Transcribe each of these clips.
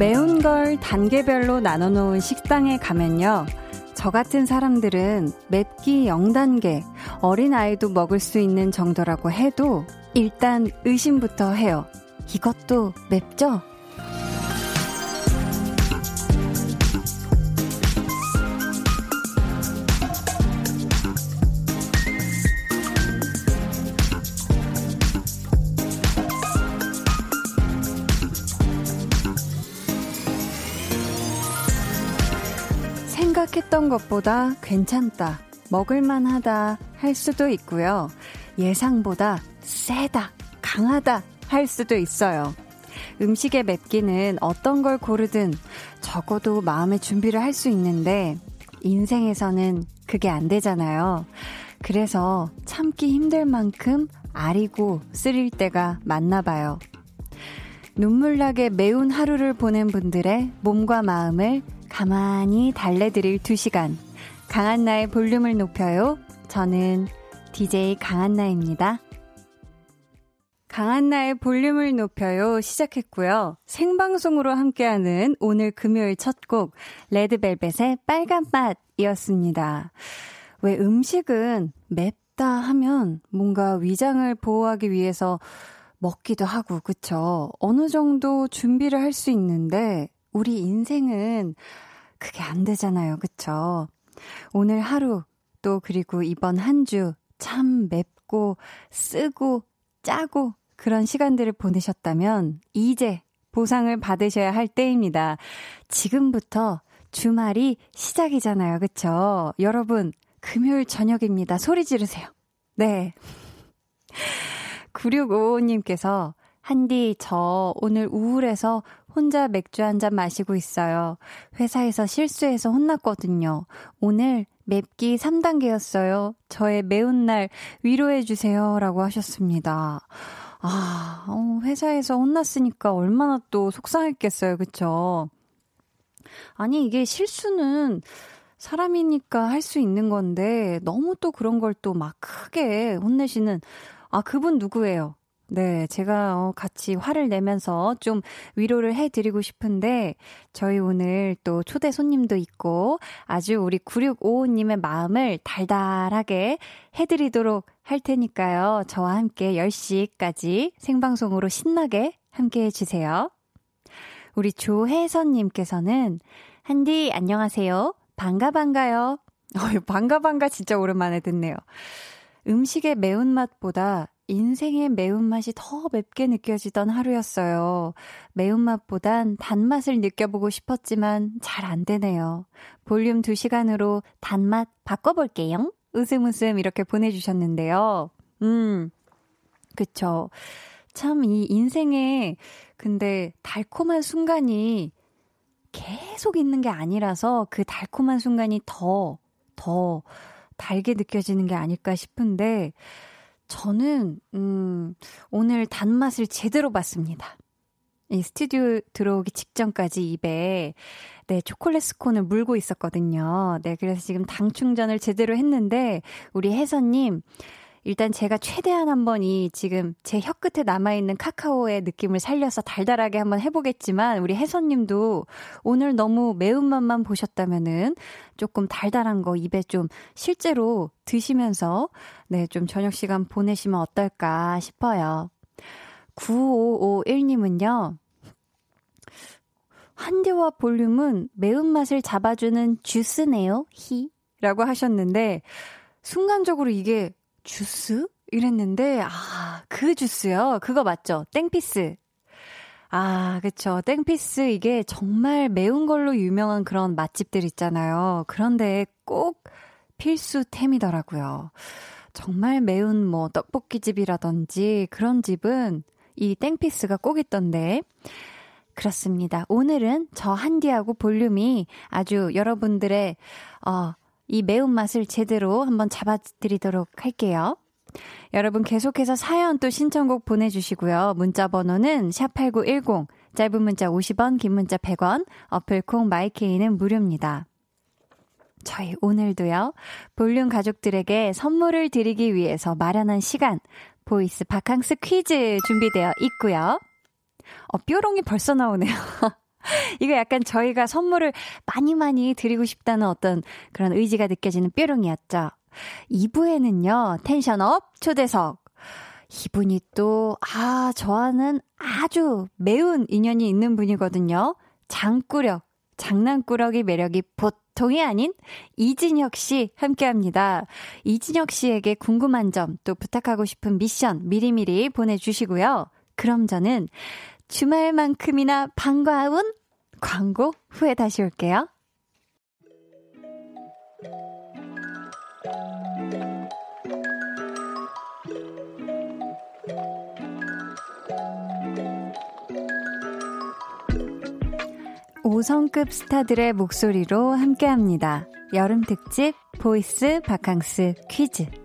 매운 걸 단계별로 나눠 놓은 식당에 가면요. 저 같은 사람들은 맵기 0단계, 어린아이도 먹을 수 있는 정도라고 해도 일단 의심부터 해요. 이것도 맵죠? 것보다 괜찮다, 먹을만하다 할 수도 있고요. 예상보다 세다, 강하다 할 수도 있어요. 음식의 맵기는 어떤 걸 고르든 적어도 마음의 준비를 할 수 있는데 인생에서는 그게 안 되잖아요. 그래서 참기 힘들 만큼 아리고 쓰릴 때가 많나 봐요. 눈물나게 매운 하루를 보낸 분들의 몸과 마음을 가만히 달래드릴 두 시간. 강한나의 볼륨을 높여요. 저는 DJ 강한나입니다. 강한나의 볼륨을 높여요 시작했고요. 생방송으로 함께하는 오늘 금요일 첫 곡 레드벨벳의 빨간 맛이었습니다. 왜 음식은 맵다 하면 뭔가 위장을 보호하기 위해서 먹기도 하고 그쵸? 어느 정도 준비를 할 수 있는데 우리 인생은 그게 안 되잖아요. 그쵸? 오늘 하루 또 그리고 이번 한 주 참 맵고 쓰고 짜고 그런 시간들을 보내셨다면 이제 보상을 받으셔야 할 때입니다. 지금부터 주말이 시작이잖아요. 그쵸? 여러분, 금요일 저녁입니다. 소리 지르세요. 네. 9655님께서 한디, 저 오늘 우울해서 혼자 맥주 한 잔 마시고 있어요. 회사에서 실수해서 혼났거든요. 오늘 맵기 3단계였어요. 저의 매운 날 위로해주세요. 라고 하셨습니다. 아, 어, 회사에서 혼났으니까 얼마나 또 속상했겠어요. 그쵸? 아니, 이게 실수는 사람이니까 할 수 있는 건데, 너무 또 그런 걸 또 막 크게 혼내시는, 아, 그분 누구예요? 네, 제가 어, 같이 화를 내면서 좀 위로를 해드리고 싶은데, 저희 오늘 또 초대 손님도 있고, 아주 우리 9655님의 마음을 달달하게 해드리도록 할 테니까요. 저와 함께 10시까지 생방송으로 신나게 함께 해주세요. 우리 조혜선님께서는, 한디, 안녕하세요. 반가, 반가요. 어, 반가, 반가 진짜 오랜만에 듣네요. 음식의 매운맛보다 인생의 매운맛이 더 맵게 느껴지던 하루였어요. 매운맛보단 단맛을 느껴보고 싶었지만 잘 안 되네요. 볼륨 2시간으로 단맛 바꿔볼게요. 웃음 웃음 이렇게 보내주셨는데요. 음, 그쵸. 참 이 인생에 근데 달콤한 순간이 계속 있는 게 아니라서 그 달콤한 순간이 더, 더 달게 느껴지는 게 아닐까 싶은데, 저는, 음, 오늘 단맛을 제대로 봤습니다. 이 스튜디오 들어오기 직전까지 입에, 네, 초콜릿 스콘을 물고 있었거든요. 네, 그래서 지금 당 충전을 제대로 했는데, 우리 혜선 님, 일단 제가 최대한 한번 이 지금 제 혀끝에 남아있는 카카오의 느낌을 살려서 달달하게 한번 해보겠지만, 우리 혜선님도 오늘 너무 매운맛만 보셨다면은 조금 달달한 거 입에 좀 실제로 드시면서, 네, 좀 저녁 시간 보내시면 어떨까 싶어요. 9551님은요, 한디와 볼륨은 매운맛을 잡아주는 주스네요, 히. 라고 하셨는데, 순간적으로 이게 주스? 이랬는데, 아, 그 주스요. 그거 맞죠? 땡피스. 아, 그쵸. 땡피스 이게 정말 매운 걸로 유명한 그런 맛집들 있잖아요. 그런데 꼭 필수템이더라고요. 정말 매운 뭐 떡볶이집이라든지 그런 집은 이 땡피스가 꼭 있던데. 그렇습니다. 오늘은 저 한디하고 볼륨이 아주 여러분들의, 어, 이 매운맛을 제대로 한번 잡아드리도록 할게요. 여러분 계속해서 사연 또 신청곡 보내주시고요. 문자 번호는 샵8910, 짧은 문자 50원, 긴 문자 100원, 어플콩 마이케이는 무료입니다. 저희 오늘도요, 볼륨 가족들에게 선물을 드리기 위해서 마련한 시간, voice 바캉스 퀴즈 준비되어 있고요. 어, 뾰롱이 벌써 나오네요. 이거 약간 저희가 선물을 많이 많이 드리고 싶다는 어떤 그런 의지가 느껴지는 뾰롱이었죠. 2부에는요, 텐션업 초대석. 이분이 또, 아, 저와는 아주 매운 인연이 있는 분이거든요. 장꾸력, 장난꾸러기 매력이 보통이 아닌 이진혁 씨 함께 합니다. 이진혁 씨에게 궁금한 점, 또 부탁하고 싶은 미션 미리미리 보내주시고요. 그럼 저는 주말만큼이나 반가운 광고 후에 다시 올게요. 오성급 스타들의 목소리로 함께 합니다. 여름 특집 보이스 바캉스 퀴즈.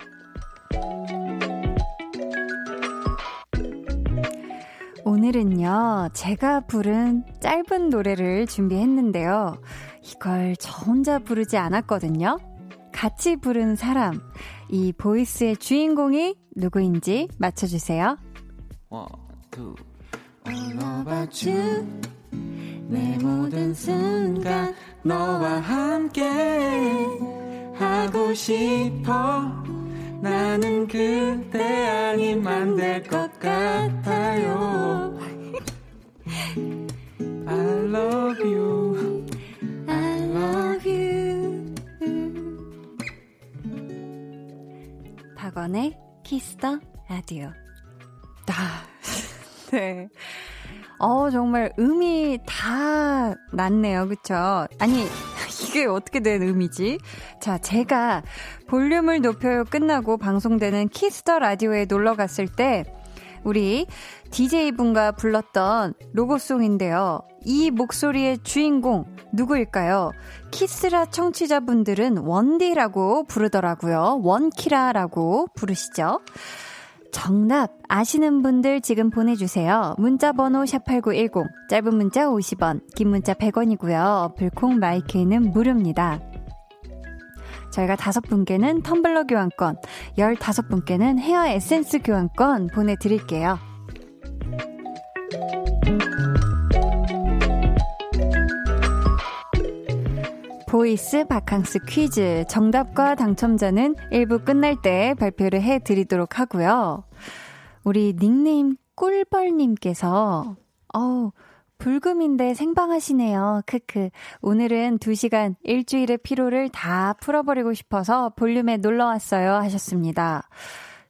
오늘은요, 제가 부른 짧은 노래를 준비했는데요. 이걸 저 혼자 부르지 않았거든요. 같이 부른 사람, 이 보이스의 주인공이 누구인지 맞춰주세요. All about you. 내 모든 순간 너와 함께 하고 싶어 나는 그대 아니면 될것 같아요 I love you I love you 박원의 Kiss the 라디오 아, 네. 어, 정말 음이 다 났네요. 그쵸? 아니, 이게 어떻게 된 음이지? 자, 제가 볼륨을 높여요 끝나고 방송되는 Kiss the 라디오에 놀러 갔을 때, 우리 DJ분과 불렀던 로고송인데요. 이 목소리의 주인공 누구일까요? 키스라 청취자분들은 원디라고 부르더라고요. 원키라라고 부르시죠. 정답 아시는 분들 지금 보내주세요. 문자 번호 샵8910 짧은 문자 50원 긴 문자 100원이고요. 불콩 마이케이는 무료입니다. 저희가 다섯 분께는 텀블러 교환권, 열다섯 분께는 헤어 에센스 교환권 보내드릴게요. voice 바캉스 퀴즈 정답과 당첨자는 1부 끝날 때 발표를 해 드리도록 하고요. 우리 닉네임 꿀벌님께서, 어우, 불금인데 생방하시네요. 크크. 오늘은 2시간 일주일의 피로를 다 풀어버리고 싶어서 볼륨에 놀러 왔어요. 하셨습니다.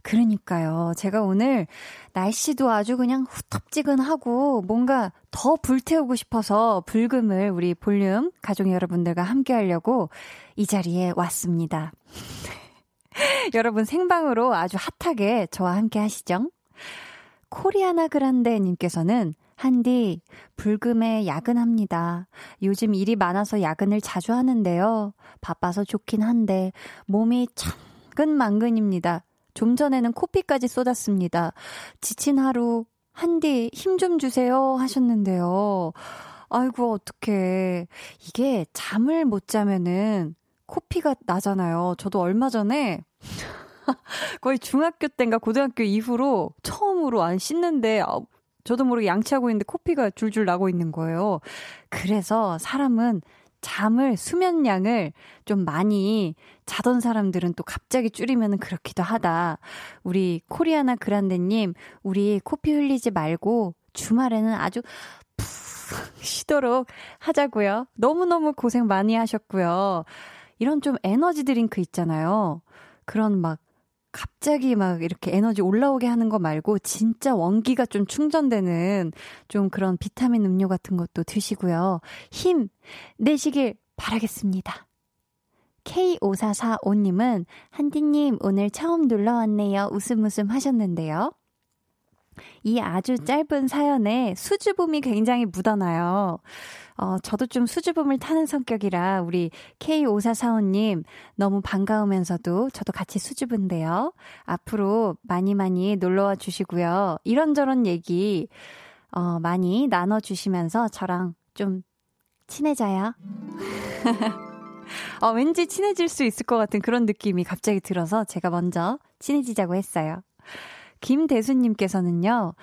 그러니까요. 제가 오늘 날씨도 아주 그냥 후텁지근하고 뭔가 더 불태우고 싶어서 불금을 우리 볼륨 가족 여러분들과 함께 하려고 이 자리에 왔습니다. 여러분 생방으로 아주 핫하게 저와 함께 하시죠. 코리아나 그란데 님께서는 한디, 불금에 야근합니다. 요즘 일이 많아서 야근을 자주 하는데요. 바빠서 좋긴 한데, 몸이 천근만근입니다. 좀 전에는 코피까지 쏟았습니다. 지친 하루, 한디 힘 좀 주세요 하셨는데요. 아이고, 어떡해. 이게 잠을 못 자면은 코피가 나잖아요. 저도 얼마 전에 거의 중학교 때인가 고등학교 이후로 처음으로 안 씻는데 아, 저도 모르게 양치하고 있는데 코피가 줄줄 나고 있는 거예요. 그래서 사람은 잠을 수면량을 좀 많이 자던 사람들은 또 갑자기 줄이면 그렇기도 하다. 우리 코리아나 그란데님, 우리 코피 흘리지 말고 주말에는 아주 푹 쉬도록 하자고요. 너무너무 고생 많이 하셨고요. 이런 좀 에너지 드링크 있잖아요. 그런 막 갑자기 막 이렇게 에너지 올라오게 하는 거 말고 진짜 원기가 좀 충전되는 좀 그런 비타민 음료 같은 것도 드시고요. 힘 내시길 바라겠습니다. K5445님은 한디님 오늘 처음 놀러 왔네요. 웃음 웃음 하셨는데요. 이 아주 짧은 사연에 수줍음이 굉장히 묻어나요. 어, 저도 좀 수줍음을 타는 성격이라 우리 K5445님 너무 반가우면서도 저도 같이 수줍은데요. 앞으로 많이 많이 놀러와 주시고요. 이런저런 얘기, 어, 많이 나눠주시면서 저랑 좀 친해져요. 어, 왠지 친해질 수 있을 것 같은 그런 느낌이 갑자기 들어서 제가 먼저 친해지자고 했어요. 김대수님께서는요,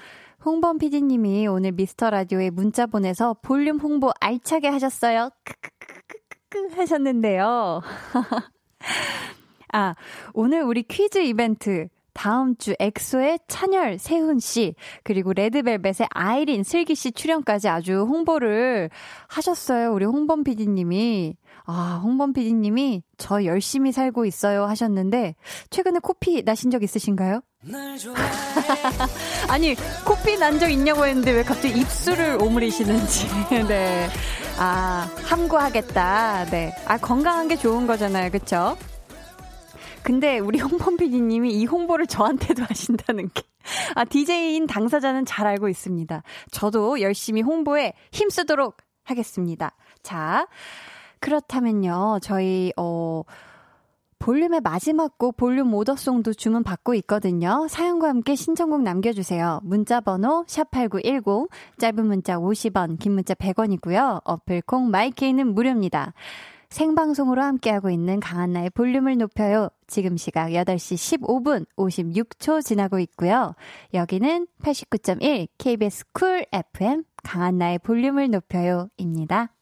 홍범 PD님이 오늘 미스터 라디오에 문자 보내서 볼륨 홍보 알차게 하셨어요. 크크크크크 하셨는데요. 아, 오늘 우리 퀴즈 이벤트 다음 주 엑소의 찬열, 세훈 씨, 그리고 레드벨벳의 아이린, 슬기 씨 출연까지 아주 홍보를 하셨어요. 우리 홍범 PD님이. 아, 홍범 PD님이 저 열심히 살고 있어요 하셨는데, 최근에 코피 나신 적 있으신가요? 아니, 코피 난 적 있냐고 했는데 왜 갑자기 입술을 오므리시는지. 네. 아, 함구하겠다. 네. 아, 건강한 게 좋은 거잖아요. 그쵸? 근데 우리 홍범 PD님이 이 홍보를 저한테도 하신다는 게. 아, DJ인 당사자는 잘 알고 있습니다. 저도 열심히 홍보에 힘쓰도록 하겠습니다. 자, 그렇다면요, 저희, 어, 볼륨의 마지막 곡 볼륨 오더송도 주문 받고 있거든요. 사연과 함께 신청곡 남겨주세요. 문자 번호 샵8910 짧은 문자 50원 긴 문자 100원이고요. 어플콩 마이케이는 무료입니다. 생방송으로 함께하고 있는 강한나의 볼륨을 높여요. 지금 시각 8시 15분 56초 지나고 있고요. 여기는 89.1 KBS 쿨 FM 강한나의 볼륨을 높여요입니다.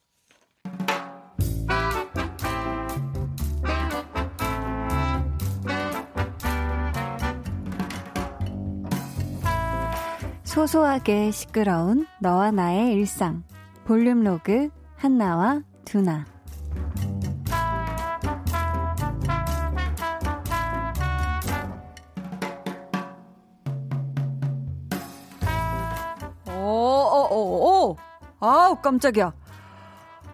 소소하게 시끄러운 너와 나의 일상. 볼륨 로그 한나와 두나. 어어어어 아우 깜짝이야.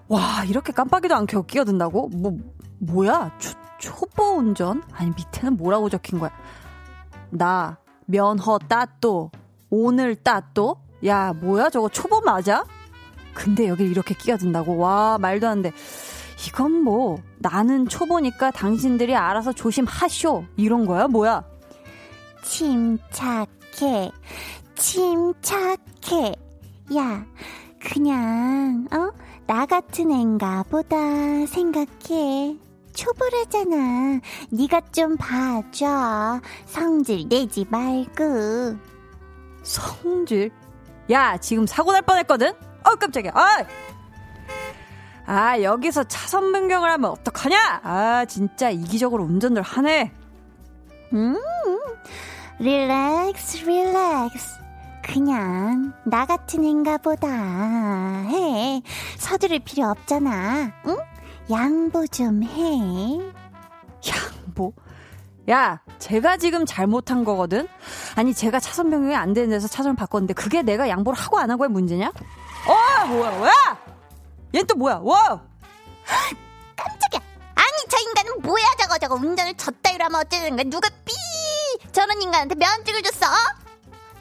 와 이렇게 깜빡이도 않게 끼어든다고? 뭐 뭐야? 초, 초보 운전? 아니 밑에는 뭐라고 적힌 거야? 나 면허 따또 오늘 따또? 야, 뭐야? 저거 초보 맞아? 근데 여기 이렇게 끼어든다고? 와, 말도 안 돼. 이건 뭐, 나는 초보니까 당신들이 알아서 조심하쇼. 이런 거야? 뭐야? 침착해. 침착해. 야, 그냥, 어? 나 같은 앤가 보다 생각해. 초보라잖아. 네가 좀 봐줘. 성질 내지 말고. 성질? 야, 지금 사고 날 뻔했거든? 어, 깜짝이야. 아! 아, 여기서 차선 변경을 하면 어떡하냐? 아, 진짜 이기적으로 운전을 하네. 음, 릴렉스, 릴렉스. 그냥 나 같은 앤가 보다 해. 서두를 필요 없잖아. 응? 양보 좀 해. 양보? 야, 제가 지금 잘못한 거거든? 아니, 제가 차선 변경이 안 되는 데서 차선을 바꿨는데, 그게 내가 양보를 하고 안 하고의 문제냐? 어, 뭐야, 뭐야? 얜 또 뭐야, 와! 깜짝이야! 아니, 저 인간은 뭐야, 저거, 저거, 운전을 졌다 이러면 어쩌는 거야? 누가 삐! 저런 인간한테 면직을 줬어?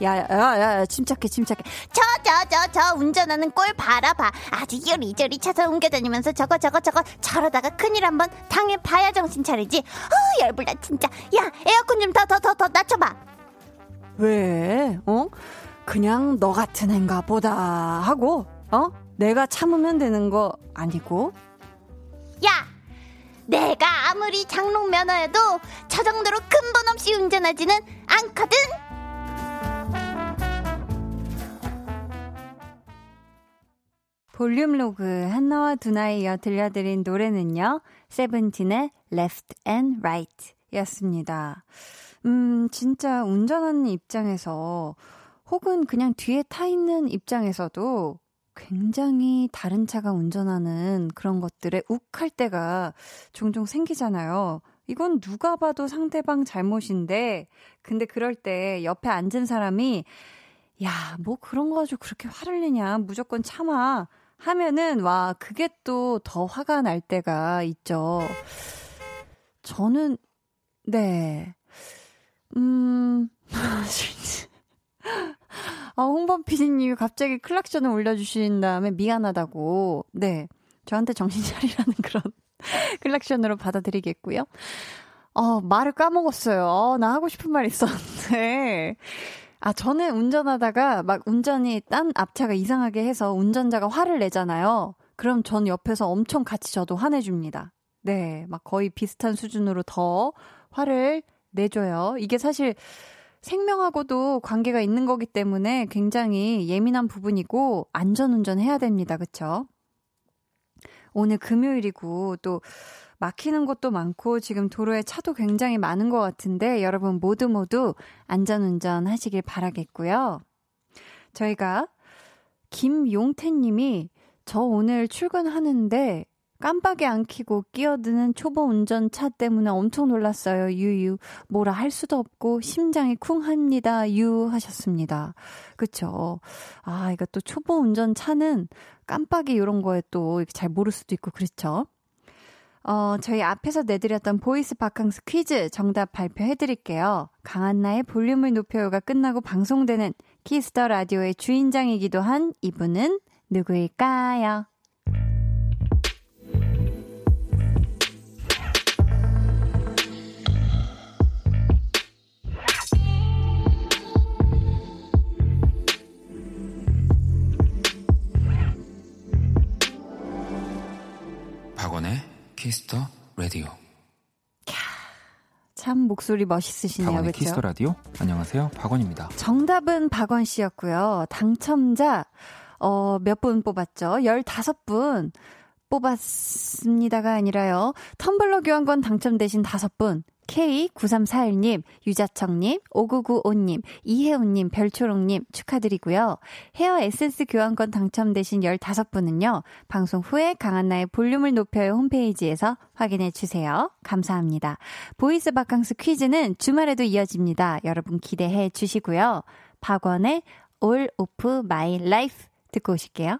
야, 야, 야, 야, 침착해, 침착해. 저, 저, 저, 저 운전하는 꼴 봐라봐. 아주 이리저리 차선 옮겨다니면서 저거, 저거, 저거 저러다가 큰일 한번 당해봐야 정신 차리지. 어, 열불나 진짜. 야, 에어컨 좀 더, 더, 더, 더 낮춰봐. 왜? 어? 그냥 너 같은 애인가 보다 하고, 어? 내가 참으면 되는 거 아니고? 야! 내가 아무리 장롱 면허여도 저 정도로 근본 없이 운전하지는 않거든? 볼륨 로그 한나와 두나에 이어 들려드린 노래는요. 세븐틴의 Left and Right 였습니다. 음, 진짜 운전하는 입장에서 혹은 그냥 뒤에 타 있는 입장에서도 굉장히 다른 차가 운전하는 그런 것들에 욱할 때가 종종 생기잖아요. 이건 누가 봐도 상대방 잘못인데, 근데 그럴 때 옆에 앉은 사람이, 야, 뭐 그런 거 가지고 그렇게 화를 내냐. 무조건 참아. 하면은, 와, 그게 또 더 화가 날 때가 있죠. 저는, 네. 음, 아, 홍범 PD님이 갑자기 클락션을 올려주신 다음에 미안하다고. 네. 저한테 정신 차리라는 그런 클락션으로 받아들이겠고요. 어, 말을 까먹었어요. 어, 나 하고 싶은 말 있었는데. 아, 저는 운전하다가 막 운전이 딴 앞차가 이상하게 해서 운전자가 화를 내잖아요. 그럼 전 옆에서 엄청 같이 저도 화내줍니다. 네, 막 거의 비슷한 수준으로 더 화를 내줘요. 이게 사실 생명하고도 관계가 있는 거기 때문에 굉장히 예민한 부분이고 안전운전 해야 됩니다. 그쵸? 오늘 금요일이고 또 막히는 곳도 많고 지금 도로에 차도 굉장히 많은 것 같은데 여러분 모두 모두 안전운전 하시길 바라겠고요. 저희가 김용태 님이 저 오늘 출근하는데 깜빡이 안 켜고 끼어드는 초보 운전차 때문에 엄청 놀랐어요. 유유. 뭐라 할 수도 없고 심장이 쿵합니다. 유 하셨습니다. 그쵸? 아, 이거 또 초보 운전차는 깜빡이 이런 거에 또 잘 모를 수도 있고 그렇죠? 어, 저희 앞에서 내드렸던 voice 바캉스 퀴즈 정답 발표해 드릴게요. 강한나의 볼륨을 높여요가 끝나고 방송되는 키스터 라디오의 주인장이기도 한 이분은 누구일까요? 키스터 라디오. 참 목소리 멋있으시네요. 박원의 그쵸? Kiss the 라디오. 안녕하세요. 박원입니다. 정답은 박원 씨였고요. 당첨자 어, 몇 분 뽑았죠? 15분 뽑았습니다가 아니라요. 텀블러 교환권 당첨되신 5분 K9341님, 유자청님, 5995님, 이혜훈님, 별초롱님 축하드리고요. 헤어 에센스 교환권 당첨되신 15분은요, 방송 후에 강한나의 볼륨을 높여요 홈페이지에서 확인해 주세요. 감사합니다. 보이스 바캉스 퀴즈는 주말에도 이어집니다. 여러분 기대해 주시고요. 박원의 All of My Life 듣고 오실게요.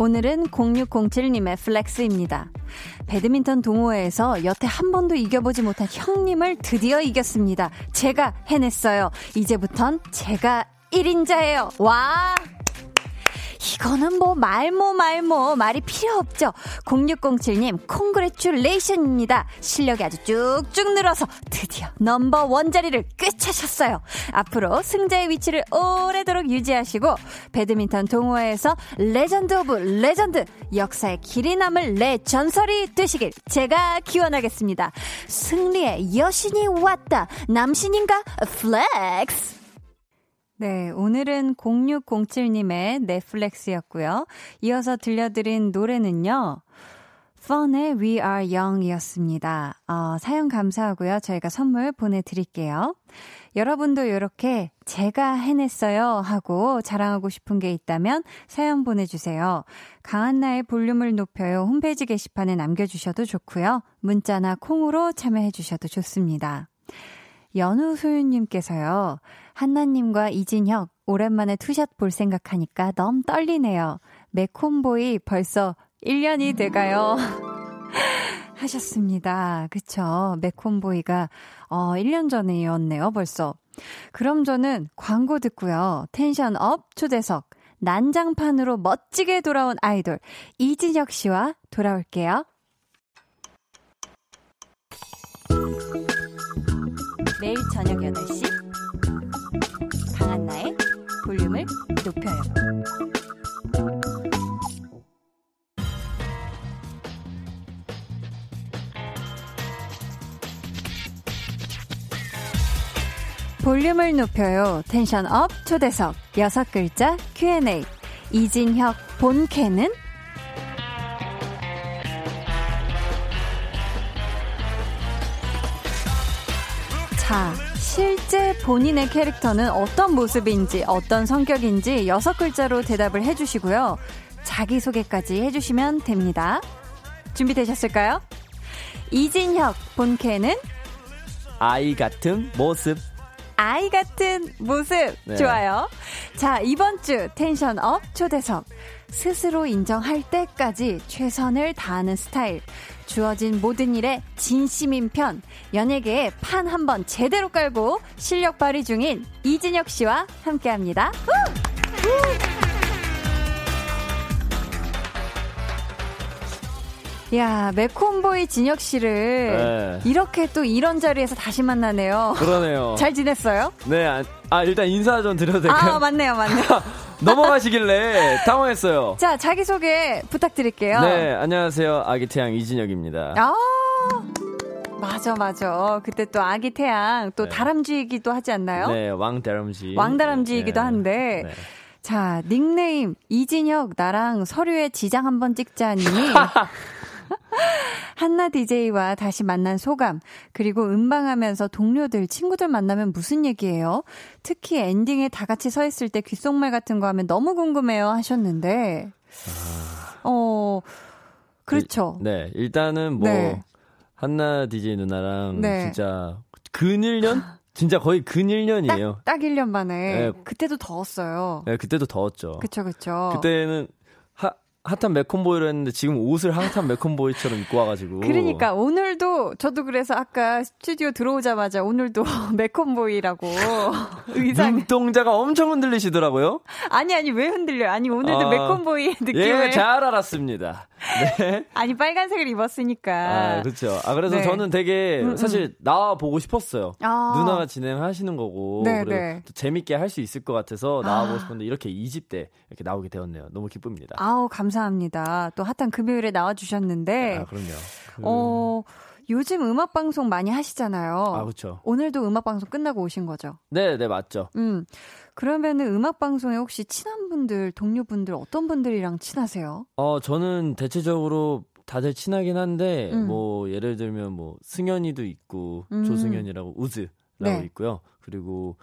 오늘은 0607님의 flex입니다. 배드민턴 동호회에서 여태 한 번도 이겨보지 못한 형님을 드디어 이겼습니다. 제가 해냈어요. 이제부턴 제가 1인자예요. 와! 이거는 뭐 말모 말모 말이 필요 없죠. 0607님 congratulation입니다. 실력이 아주 쭉쭉 늘어서 드디어 number one 자리를 꿰차셨어요. 앞으로 승자의 위치를 오래도록 유지하시고 배드민턴 동호회에서 legend of 레전드 역사의 길이 남을 내 전설이 되시길 제가 기원하겠습니다. 승리의 여신이 왔다. 남신인가? flex. 네, 오늘은 0607님의 내 flex였고요. 이어서 들려드린 노래는요. 펀의 We Are Young 이었습니다. 어, 사연 감사하고요. 저희가 선물 보내드릴게요. 여러분도 이렇게 제가 해냈어요 하고 자랑하고 싶은 게 있다면 사연 보내주세요. 강한나의 볼륨을 높여요 홈페이지 게시판에 남겨주셔도 좋고요. 문자나 콩으로 참여해주셔도 좋습니다. 연우소윤님께서요. 한나님과 이진혁, 오랜만에 two shot 볼 생각하니까 너무 떨리네요. 매콤보이 벌써 1년이 돼가요. 하셨습니다. 그쵸. 매콤보이가, 어, 1년 전이었네요, 벌써. 그럼 저는 광고 듣고요. tension up 초대석. 난장판으로 멋지게 돌아온 아이돌, 이진혁 씨와 돌아올게요. 매일 저녁 8시 강한나의 볼륨을 높여요. 볼륨을 높여요. tension up 초대석 여섯 글자 Q&A 이진혁 본캐는 자 실제 본인의 캐릭터는 어떤 모습인지, 어떤 성격인지 여섯 글자로 대답을 해주시고요. 자기소개까지 해주시면 됩니다. 준비되셨을까요? 이진혁 본캐는 아이 같은 모습. 아이 같은 모습. 네. 좋아요. 자, 이번 주 tension up 초대석. 스스로 인정할 때까지 최선을 다하는 스타일. 주어진 모든 일에 진심인 편. 연예계에 판 한번 제대로 깔고 실력 발휘 중인 이진혁 씨와 함께 합니다. 야, 매콤보이 진혁 씨를 네. 이렇게 또 이런 자리에서 다시 만나네요. 그러네요. 잘 지냈어요? 네, 아, 아, 일단 인사 좀 드려도 될까요? 아, 맞네요, 맞네요. 넘어가시길래 당황했어요. 자, 자기소개 부탁드릴게요. 네, 안녕하세요. 아기 태양 이진혁입니다. 아, 맞아, 맞아. 그때 또 아기 태양, 또 네. 다람쥐이기도 하지 않나요? 네, 왕다람쥐. 왕다람쥐이기도 네. 한데. 네. 자, 닉네임, 이진혁, 나랑 서류에 지장 한번 찍자니. 한나 DJ와 다시 만난 소감, 그리고 음방하면서 동료들, 친구들 만나면 무슨 얘기예요? 특히 엔딩에 다 같이 서 있을 때 귓속말 같은 거 하면 너무 궁금해요 하셨는데, 어, 그렇죠. 네, 일단은 뭐 네. 한나 DJ 누나랑 네. 진짜 근일년? 진짜 거의 근일년이에요. 딱, 딱 1년 만에. 네. 그때도 더웠어요. 네, 그때도 더웠죠. 그쵸, 그쵸. 그때는 하, 핫한 매콤보이로 했는데 지금 옷을 핫한 매콤보이처럼 입고 와가지고. 그러니까 오늘도 저도 그래서 아까 스튜디오 들어오자마자 오늘도 매콤보이라고 의상 눈동자가 엄청 흔들리시더라고요. 아니 아니 왜 흔들려 아니 오늘도 아, 매콤보이 느낌을 예, 잘 알았습니다. 네. 아니 빨간색을 입었으니까 아, 그렇죠. 아, 그래서 네. 저는 되게 음, 음. 사실 나와 보고 싶었어요. 아. 누나가 진행하시는 거고 네, 그리고 네. 또 재밌게 할 수 있을 것 같아서 나와 보고 아. 싶었는데 이렇게 2집 때 이렇게 나오게 되었네요. 너무 기쁩니다. 아우 감사합니다 또 핫한 금요일에 나와 주셨는데 아, 그럼요. 그- 어 요즘 음악 방송 많이 하시잖아요 아, 그렇죠. 오늘도 음악 방송 끝나고 오신 거죠 네, 네, 맞죠. 음 그러면은 음악 방송에 혹시 친한 분들 동료분들 어떤 분들이랑 친하세요 어, 저는 대체적으로 다들 친하긴 한데 음. 뭐 예를 들면 뭐 승현이도 있고 음. 조승현이라고 우즈라고 네. 있고요. 그리고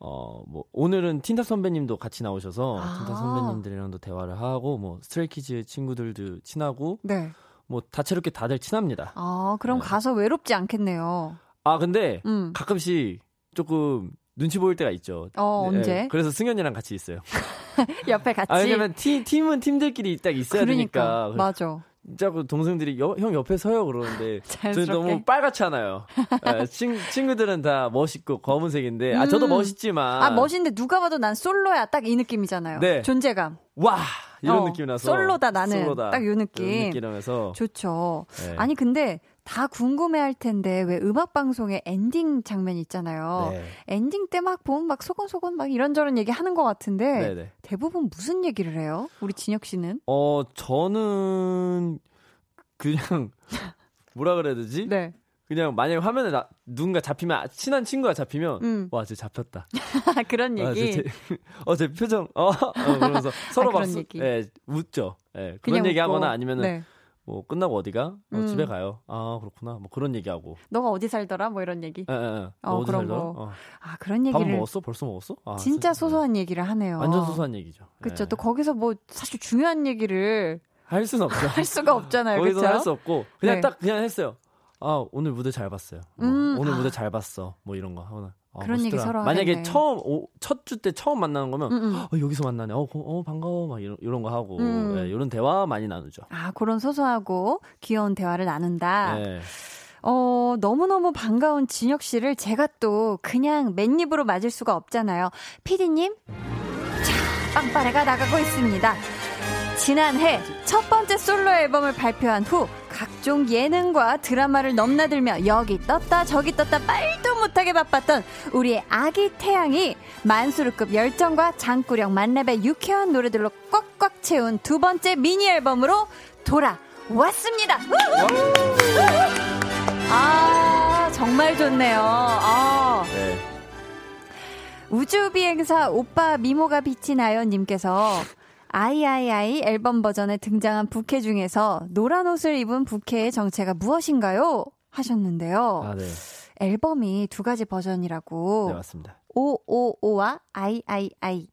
어 뭐 오늘은 TEEN TOP 선배님도 같이 나오셔서 아. TEEN TOP 선배님들이랑도 대화를 하고 뭐 Stray Kids 친구들도 친하고 네 뭐 다채롭게 다들 친합니다. 아, 그럼 네. 가서 외롭지 않겠네요. 아 근데 음. 가끔씩 조금 눈치 보일 때가 있죠. 어, 네, 언제? 그래서 승현이랑 같이 있어요. 옆에 같이. 아 왜냐면 팀 팀은 팀들끼리 딱 있어야 그러니까. 되니까. 맞아. 자꾸 동생들이 여- 형 옆에 서요 그러는데 저는. 너무 빨갛잖아요. 예, 친, 친구들은 다 멋있고 검은색인데 아 저도 음. 멋있지만 아, 멋있는데 누가 봐도 난 솔로야. 딱 이 느낌이잖아요. 네. 존재감. 와 이런 어, 느낌이라서 솔로다, 나는. 솔로다. 딱요 느낌. 이런 느낌이라면서 좋죠. 네. 아니, 근데 다 궁금해 할 텐데, 왜 음악 방송에 엔딩 장면 있잖아요. 네. 엔딩 때 막 보면 막 소곤소곤 막 이런저런 얘기 하는 것 같은데, 네네. 대부분 무슨 얘기를 해요? 우리 진혁 씨는? 어 저는 그냥 뭐라 그래야 되지? 네. 그냥 만약에 화면에 나, 누군가 잡히면 아, 친한 친구가 잡히면 음. 와, 쟤 잡혔다. 그런 아, 얘기. 쟤, 쟤, 어, 제 표정. 어, 어 그러면서 서로 아, 막. 예, 웃죠. 예, 그런 얘기하거나. 아니면은 네. 뭐 끝나고 어디가? 어, 음. 집에 가요. 아 그렇구나. 뭐 그런 얘기하고. 너가 어디 살더라? 뭐 이런 얘기. 예, 예, 예. 어, 어디 그런 살더라? 거. 어. 아, 그런 밥 얘기를. 먹었어? 벌써 먹었어? 아, 진짜. 소소한 얘기를 하네요. 완전 소소한 얘기죠. 예. 또 거기서 뭐 사실 중요한 얘기를 할 수는 없죠. 할 수가 없잖아요. 거기서? 할 수 없고 그냥 네. 딱 그냥 했어요. 아 오늘 무대 잘 봤어요. 뭐, 음, 오늘 아. 무대 잘 봤어. 뭐 이런 거 하거나. 아, 그런 얘기 멋있더라. 서로 만약에 하겠네. 처음 첫 주 때 처음 만나는 거면 음, 음. 어, 여기서 만나네. 어, 고- 어 반가워. 막 이런 이런 거 하고 음. 예, 이런 대화 많이 나누죠. 아, 그런 소소하고 귀여운 대화를 나눈다. 예. 어, 너무너무 반가운 진혁 씨를 제가 또 그냥 맨입으로 맞을 수가 없잖아요. 피디님? 자, 빵빠레가 나가고 있습니다. 지난해 첫 번째 솔로 앨범을 발표한 후 각종 예능과 드라마를 넘나들며 여기 떴다 저기 떴다 말도 못하게 바빴던 우리의 아기 태양이 만수르급 열정과 장꾸력 만렙의 유쾌한 노래들로 꽉꽉 채운 두 번째 미니 앨범으로 돌아왔습니다. 아 정말 좋네요. 아. 네. 우주비행사 오빠 미모가 빛이 나요 님께서 III 앨범 버전에 등장한 부캐 중에서 노란 옷을 입은 부캐의 정체가 무엇인가요? 하셨는데요. 아 네. 앨범이 두 가지 버전이라고. 네, 맞습니다. OOO와 III.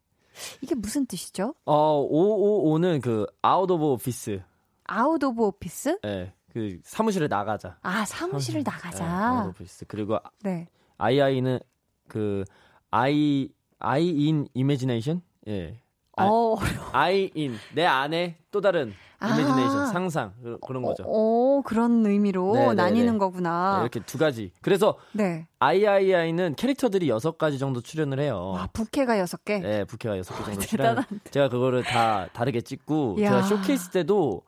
이게 무슨 뜻이죠? 어, OOO는 그 out of office. Out of office? 예. 그 사무실에 나가자. 아, 사무실을 예, 나가자. Out of 오피스. 그리고 네. II는 그 I I in imagination? 예. 아, 어, I in 내 안에 또 다른 아. imagination 상상 그- 그런 거죠. 어, 그런 의미로 네, 네, 나뉘는 네. 거구나. 네, 이렇게 두 가지. 그래서 네. III는 캐릭터들이 여섯 가지 정도 출연을 해요. 와, 부캐가 여섯 개. 네, 부캐가 여섯 개 정도. 출연. 제가 그거를 다 다르게 찍고 이야. 제가 쇼케이스 때도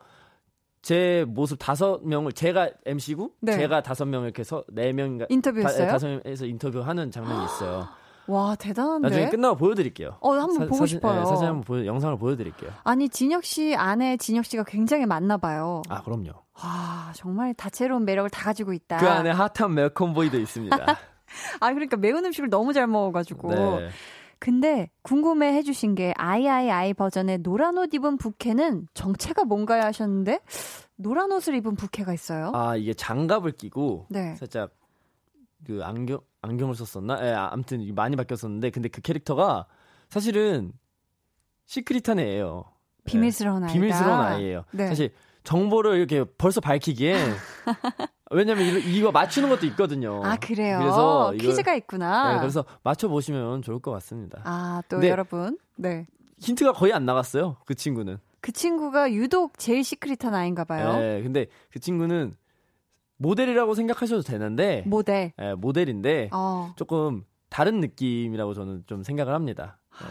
제 모습 다섯 명을 제가 MC고 네. 제가 다섯 명을 이렇게 해서 네 명인가 인터뷰했어요? 다, 섯 명에서 인터뷰하는 장면이 있어요. 와, 대단한데. 나중에 끝나고 보여드릴게요. 어, 한번 사- 보고 사진, 싶어요. 네, 사진 한번 보여, 영상을 보여드릴게요. 아니, 진혁 씨 안에 진혁 씨가 굉장히 많나 봐요. 아 그럼요. 와, 정말 다채로운 매력을 다 가지고 있다. 그 안에 핫한 매콤보이도 있습니다. 아, 그러니까 매운 음식을 너무 잘 먹어가지고. 네. 근데 궁금해 해주신 게 아이아이아이 버전의 노란 옷 입은 부캐는 정체가 뭔가요 하셨는데 노란 옷을 입은 부캐가 있어요. 아 이게 장갑을 끼고 네. 살짝 그 안경 안경을 썼었나? 예, 아, 아무튼 많이 바뀌었었는데 근데 그 캐릭터가 사실은 시크릿한 애예요. 예, 비밀스러운 아이다. 비밀스러운 아이예요. 네. 사실 정보를 이렇게 벌써 밝히기에 왜냐면 이거, 이거 맞추는 것도 있거든요. 아 그래요. 그래서 이걸- 퀴즈가 있구나. 네, 그래서 맞춰 보시면 좋을 것 같습니다. 아또 여러분, 네. 힌트가 거의 안 나갔어요. 그 친구는. 그 친구가 유독 제일 시크릿한 아이인가 봐요. 예, 근데 그 친구는 모델이라고 생각하셔도 되는데 모델. 예, 모델인데 어. 조금 다른 느낌이라고 저는 좀 생각을 합니다. 예,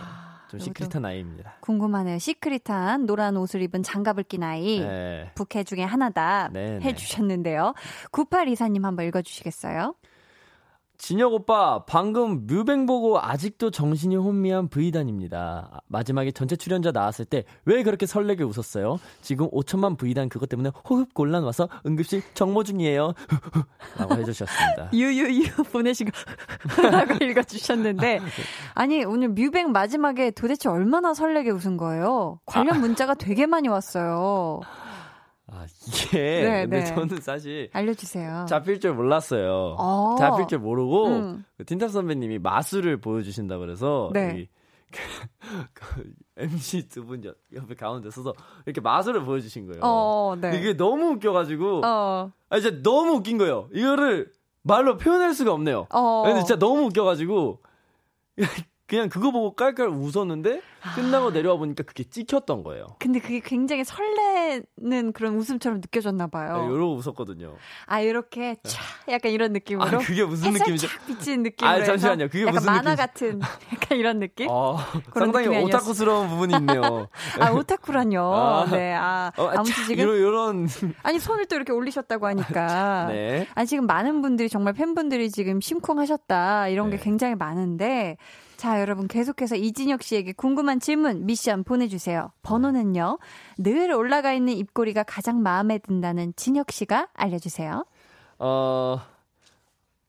좀 시크릿한 아이입니다. 궁금하네요. 시크릿한 노란 옷을 입은 장갑을 낀 아이. 예. 부캐 중에 하나다 네, 네. 해주셨는데요. 9824님 한번 읽어주시겠어요? 진혁 오빠 방금 뮤뱅 보고 아직도 정신이 혼미한 V단입니다. 아, 마지막에 전체 출연자 나왔을 때 왜 그렇게 설레게 웃었어요? 지금 5천만 V단 그것 때문에 호흡 곤란 와서 응급실 정모 중이에요. 라고 해주셨습니다. 유유유 보내시고 라고 읽어주셨는데 아니 오늘 뮤뱅 마지막에 도대체 얼마나 설레게 웃은 거예요? 관련 문자가 되게 많이 왔어요. 아 이게 네, 근데 네. 저는 사실 알려주세요. 잡힐 줄 몰랐어요. 어. 잡힐 줄 모르고 음. 그 틴탑 선배님이 마술을 보여주신다 그래서 네. 여기 그, 그 MC 두 분 옆에 가운데 서서 이렇게 마술을 보여주신 거예요. 어, 네. 이게 너무 웃겨가지고 어, 아 진짜 너무 웃긴 거예요. 이거를 말로 표현할 수가 없네요. 어. 근데 진짜 너무 웃겨가지고 그냥 그거 보고 깔깔 웃었는데 끝나고 내려와 보니까 그게 찍혔던 거예요. 근데 그게 굉장히 설레는 그런 웃음처럼 느껴졌나 봐요. 네, 이러고 웃었거든요. 아 이렇게 차 약간 이런 느낌으로. 아 그게 무슨 느낌이죠? 착 비치는 느낌으로. 아, 잠시만요. 그게 약간 무슨 만화? 같은 약간 이런 느낌? 아, 그런 상당히. 오타쿠스러운 부분이 있네요. 아 오타쿠란요. 아. 네. 아 어, 아무튼 차, 지금 이런, 이런 아니 손을 또 이렇게 올리셨다고 하니까. 네. 아니 지금 많은 분들이 정말 팬분들이 지금 심쿵하셨다 이런 게 네. 굉장히 많은데 자 여러분 계속해서 이진혁 씨에게 궁금한 질문 미션 보내주세요. 번호는요 늘 올라가 있는 입꼬리가 가장 마음에 든다는 진혁 씨가 알려주세요. 어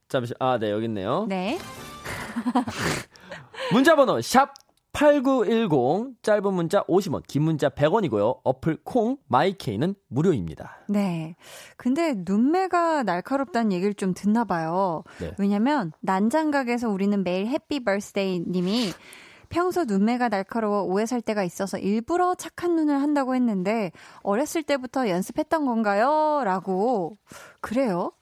잠시 아 네 여기 있네요. 네. 문자번호 샵 8910 짧은 문자 50원 긴 문자 100원이고요. 어플 콩 마이케이는 무료입니다. 네. 근데 눈매가 날카롭다는 얘기를 좀 듣나 봐요. 네. 왜냐면 난장각에서 우리는 매일 happy birthday 님이 평소 눈매가 날카로워 오해 살 때가 있어서 일부러 착한 눈을 한다고 했는데 어렸을 때부터 연습했던 건가요? 라고 그래요?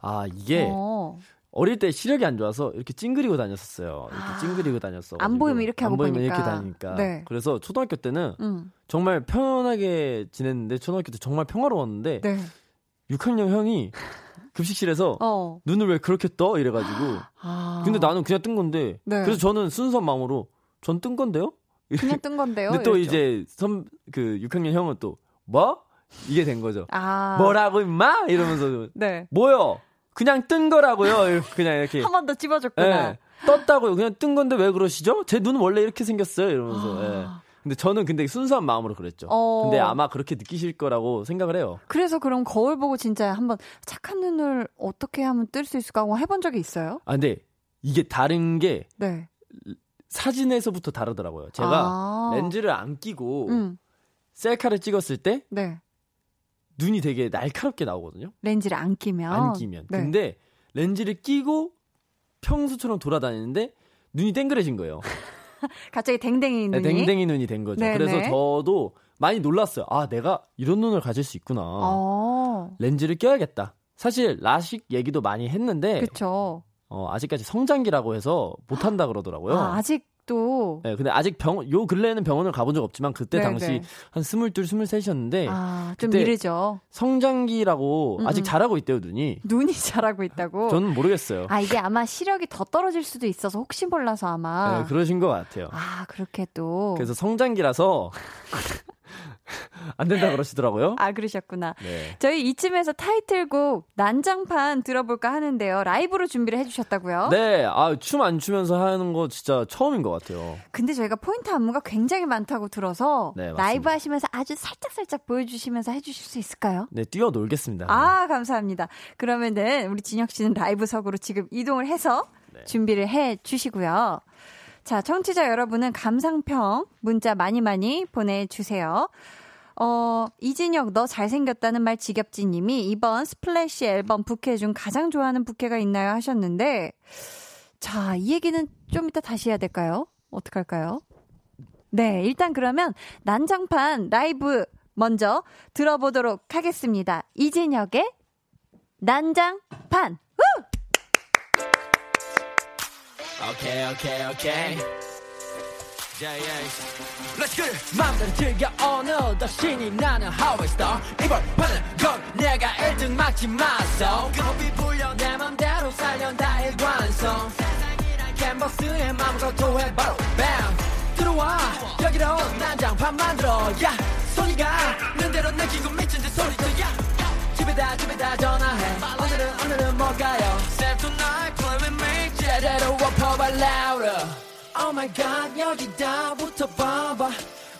아 이게 어. 어릴 때 시력이 안 좋아서 이렇게 찡그리고 다녔었어요. 이렇게 아. 찡그리고 다녔어. 안 보이면 이렇게 하고 안 보이면 보니까. 이렇게 다니니까. 네. 그래서 초등학교 때는 음. 정말 편하게 지냈는데 초등학교 때 정말 평화로웠는데 네. 6학년 형이 급식실에서 어. 눈을 왜 그렇게 떠 이래가지고 아. 근데 나는 그냥 뜬 건데 네. 그래서 저는 순수한 마음으로 전 뜬 건데요. 그냥 뜬 건데요. 근데 또 이랬죠. 이제 선 그 6학년 형은 또 뭐? 이게 된 거죠. 아. 뭐라고 임마? 이러면서 네. 뭐요? 그냥 뜬 거라고요. 그냥 이렇게 한 번더 찝어줬구나. 예. 떴다고요. 그냥 뜬 건데 왜 그러시죠? 제 눈은 원래 이렇게 생겼어요. 이러면서. 예. 근데 저는 근데 순수한 마음으로 그랬죠. 아. 어. 근데 아마 그렇게 느끼실 거라고 생각을 해요. 그래서 그럼 거울 보고 진짜 한번 착한 눈을 어떻게 하면 뜰 수 있을까 하고 해본 적이 있어요? 아 근데 이게 다른 게 네. 사진에서부터 다르더라고요. 제가 아. 렌즈를 안 끼고 음, 셀카를 찍었을 때 네. 눈이 되게 날카롭게 나오거든요. 렌즈를 안 끼면. 안 끼면. 네. 근데 렌즈를 끼고 평소처럼 돌아다니는데 눈이 땡그레진 거예요. 갑자기 댕댕이 네, 눈이. 댕댕이 눈이 된 거죠. 네네. 그래서 저도 많이 놀랐어요. 아, 내가 이런 눈을 가질 수 있구나. 어. 렌즈를 껴야겠다. 사실 라식 얘기도 많이 했는데 그쵸. 어, 아직까지 성장기라고 해서 못 한다 그러더라고요. 아, 아직 도. 네, 근데 아직 병, 요 근래에는 병원을 가본 적 없지만 그때 네네. 당시 한 스물둘, 스물셋이었는데 아, 좀 이르죠. 성장기라고 음, 아직 음. 자라고 있대요, 눈이. 눈이 자라고 있다고. 저는 모르겠어요. 아, 이게 아마 시력이 더 떨어질 수도 있어서 혹시 몰라서 아마. 네, 그러신 것 같아요. 아, 그렇게 또. 그래서 성장기라서 안 된다 그러시더라고요. 아, 그러셨구나. 네. 저희 이쯤에서 타이틀곡 난장판 들어볼까 하는데요. 라이브로 준비를 해주셨다고요? 네, 아, 춤 안 추면서 하는 거 진짜 처음인 것 같아요. 근데 저희가 포인트 안무가 굉장히 많다고 들어서 네. 라이브 하시면서 아주 살짝살짝 보여주시면서 해주실 수 있을까요? 네, 뛰어놀겠습니다. 아, 감사합니다. 그러면은 우리 진혁 씨는 라이브석으로 지금 이동을 해서 네. 준비를 해 주시고요. 자, 청취자 여러분은 감상평 문자 많이 많이 보내주세요. 어, 이진혁, 너 잘생겼다는 말 지겹지 님이 이번 Splash 앨범 부캐 중 가장 좋아하는 부캐가 있나요? 하셨는데, 자, 이 얘기는 좀 이따 다시 해야 될까요? 어떡할까요? 네, 일단 그러면 난장판 라이브 먼저 들어보도록 하겠습니다. 이진혁의 난장판. 우! 오케이, 오케이, 오케이. Let's get it. 맘대로 즐겨 오늘도 신이 나는 하웨스터 이걸 파는 건 내가 1등 막지 마소. 급이 불려 내 맘대로 살려 다 일관성. 캔버스에 마음껏 도해 바로 BAM. 들어와. 여기로 난장판 만들어 야 소리가 는 대로 느끼고 미친 듯 소리도 야 집에다 집에다 전화해. 오늘은 오늘은 뭘까요? Say tonight play with me. 제대로 엎어봐 louder Oh my god 여기다부터 봐봐.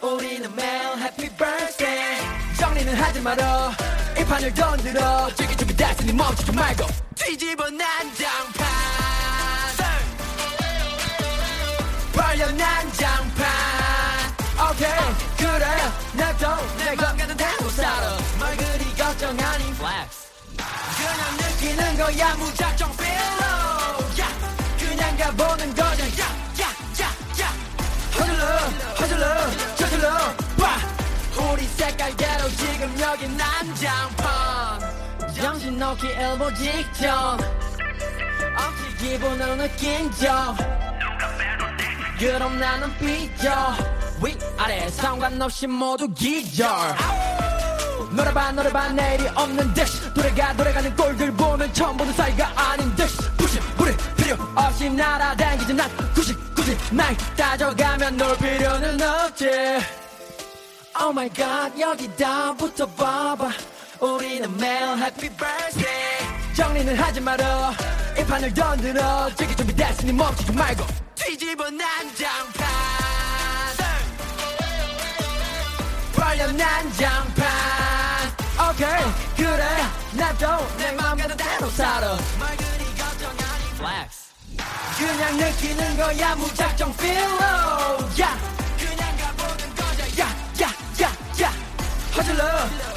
우리는 매일 happy birthday. 정리는 하지 말어. 이 판을 던들어. 즐길 준비 됐으니 멈추지 말고. 뒤집어 난장판. 벌려 난장판. 오케이 그래. 나도 내맘 가는 대로 살아. 말 그리 걱정하니 flex 그냥 느끼는 거야. 무작정 feel 허들러 저들러. 봐 우리 색깔대로 지금 여기 난장판. 정신 놓기 일보 직전. 억지 기분으로 느낀 적 그럼 나는 삐져. 위아래 상관없이 모두 기절. 노래봐 노래봐 내일이 없는 듯이. 노래가 노래가는 꼴들 보면 처음 보는 사이가 아닌 듯이. 부시 우리 필요 없이 굳이 날 따져가면 놀 필요는 없지. Oh my god 여기다 붙어 봐봐. 우리는 매일 happy birthday. 정리는 하지 말어. 이 판을 던들어. 즐길 준비 됐으니 멈추지 말고. 뒤집어 난장판. 벌려 난장판. 오케이 그래. 나도 내 맘 가는 대로 살아 말 그리 걱정하니 flex 그냥 느끼는 거야 무작정 feel 야 그냥 가보는 거야 야야야야 허질러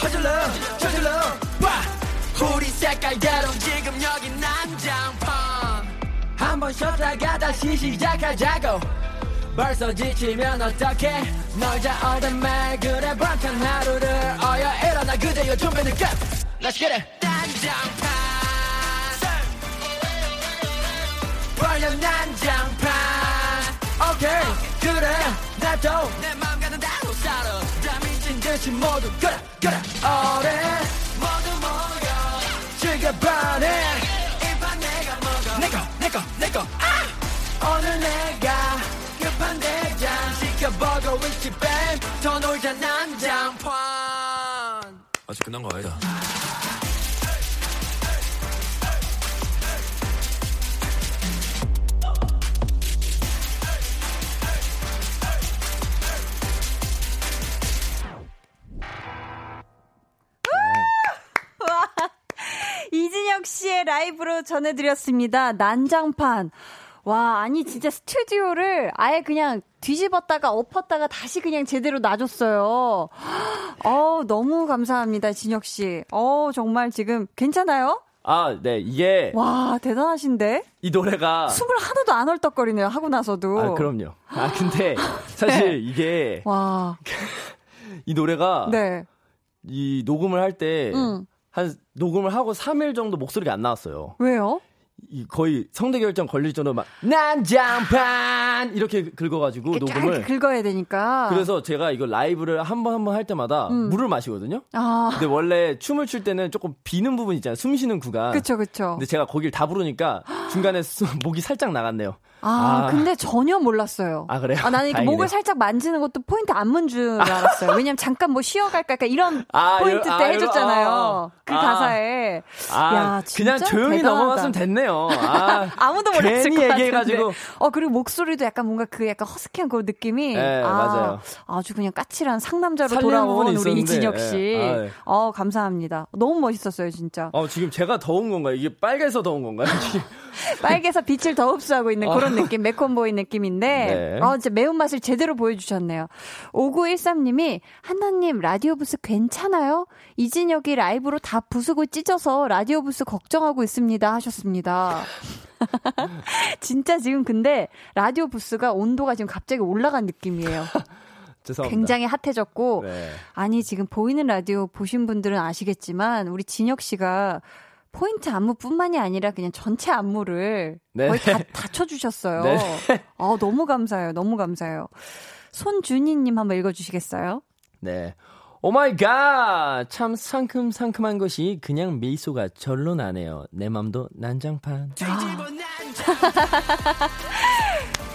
허질러 저질러 봐. 우리 색깔대로 지금 여기 난장판. 한번 쉬었다가 다시 시작하자고. 벌써 지치면 어떡해? 놀자 man 그래 불안한 하루를 어여 일어나 그대여 준비는 끝 Let's get it. 난장판 벌려 난장판. 오케이 그래. 나도 내 맘 가는 대로 살아. 다 미친 듯이 모두 그래 그래. 오래. 모두 모여. 즐겨봐네 이판 내가 먹어. 내거 내거 내거. 아! 오늘 내가 급한 대장 시켜보고 있지 뱀더 놀자 난장판. 아직 끝난 거 아니다. 이진혁 씨의 라이브로 전해드렸습니다. 난장판. 와, 아니, 진짜 스튜디오를 아예 그냥 뒤집었다가 엎었다가 다시 그냥 제대로 놔줬어요. 어 너무 감사합니다, 진혁 씨. 어 정말 지금 괜찮아요? 아, 네, 이게 와, 대단하신데? 이 노래가 숨을 하나도 안 헐떡거리네요, 하고 나서도. 아, 그럼요. 아, 근데 사실 이게 와, 이 노래가 네. 이 녹음을 할 때 한 음. 녹음을 하고 3일 정도 목소리가 안 나왔어요. 왜요? 이 거의 성대 결정 걸릴 정도로 막 난장판 이렇게 긁어가지고 녹음을 쫙 긁어야 되니까. 그래서 제가 이거 라이브를 한 번 한 번 할 때마다 음. 물을 마시거든요. 아, 근데 원래 춤을 출 때는 조금 비는 부분 있잖아요. 숨 쉬는 구간. 그쵸, 그쵸. 근데 제가 거길 다 부르니까 중간에 수- 목이 살짝 나갔네요. 아, 아. 근데 전혀 몰랐어요. 아, 그래요? 아, 나는 이렇게 다행이네요. 목을 살짝 만지는 것도 포인트 안문 줄 알았어요. 왜냐면 잠깐 뭐 쉬어갈까 약간 이런 아, 포인트 이러- 때 아, 해줬잖아요. 이러- 아, 그 아. 가사에. 아, 야, 진짜 그냥 조용히 대단하다. 넘어갔으면 됐네요. 아, 아무도 몰랐을 괜히. 얘기해가지고. 어 그리고 목소리도 약간 뭔가 그 약간 허스키한 그 느낌이. 네, 아, 맞아요. 아주 그냥 까칠한 상남자로 돌아온 우리 이진혁 씨. 예. 아, 예. 어 감사합니다. 너무 멋있었어요 진짜. 어, 지금 제가 더운 건가요? 이게 빨개서 더운 건가요? 지금? 빨개서 빛을 더 흡수하고 있는 그런 느낌, 매콤보이 느낌인데, 아. 네. 어, 진짜 매운맛을 제대로 보여주셨네요. 5913님이, 한나님, 라디오 부스 괜찮아요? 이진혁이 라이브로 다 부수고 찢어서 라디오 부스 걱정하고 있습니다. 하셨습니다. 진짜 지금 근데 라디오 부스가 온도가 지금 갑자기 올라간 느낌이에요. 죄송합니다. 굉장히 핫해졌고, 네. 아니 지금 보이는 라디오 보신 분들은 아시겠지만 우리 진혁 씨가 포인트 안무뿐만이 아니라 그냥 전체 안무를 네. 거의 다, 다 쳐주셨어요. 네. 아 너무 감사해요. 너무 감사해요. 손준희님 한번 읽어주시겠어요? 네. Oh my god! 참 상큼상큼한 것이 그냥 미소가 절로 나네요. 내 맘도 난장판.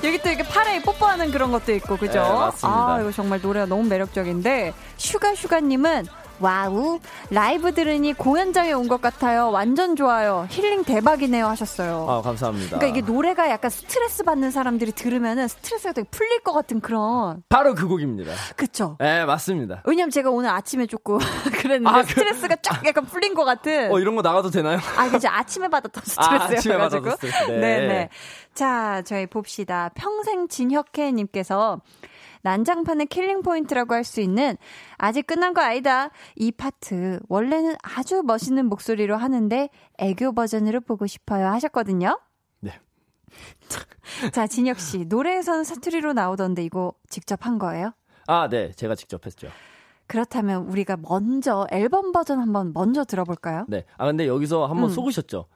여기 또 이렇게 팔에 뽀뽀하는 그런 것도 있고 그죠? 네, 맞습니다. 아 이거 정말 노래가 너무 매력적인데 슈가슈가님은 와우 라이브 들으니 공연장에 온 것 같아요. 완전 좋아요. 힐링 대박이네요 하셨어요. 아, 감사합니다. 그러니까 이게 노래가 약간 스트레스 받는 사람들이 들으면은 스트레스가 되게 풀릴 것 같은 그런 바로 그 곡입니다. 그쵸? 네, 맞습니다. 왜냐면 제가 오늘 아침에 조금 그랬는데 아, 그- 스트레스가 쫙 약간 풀린 것 같은 어, 이런 거 나가도 되나요? 아, 그죠. 아침에 받았던 아, 아침에 스트레스여가지고. 받았던 스트레스. 네. 네네. 자, 저희 봅시다. 평생 진혁해 님께서 난장판의 killing point라고 할 수 있는 아직 끝난 거 아니다. 이 파트 원래는 아주 멋있는 목소리로 하는데 애교 버전으로 보고 싶어요 하셨거든요. 네. 자, 진혁 씨 노래에서는 사투리로 나오던데 이거 직접 한 거예요? 아, 네. 제가 직접 했죠. 그렇다면 우리가 먼저 앨범 버전 한번 먼저 들어볼까요? 네. 아, 근데 여기서 한번 음. 속으셨죠?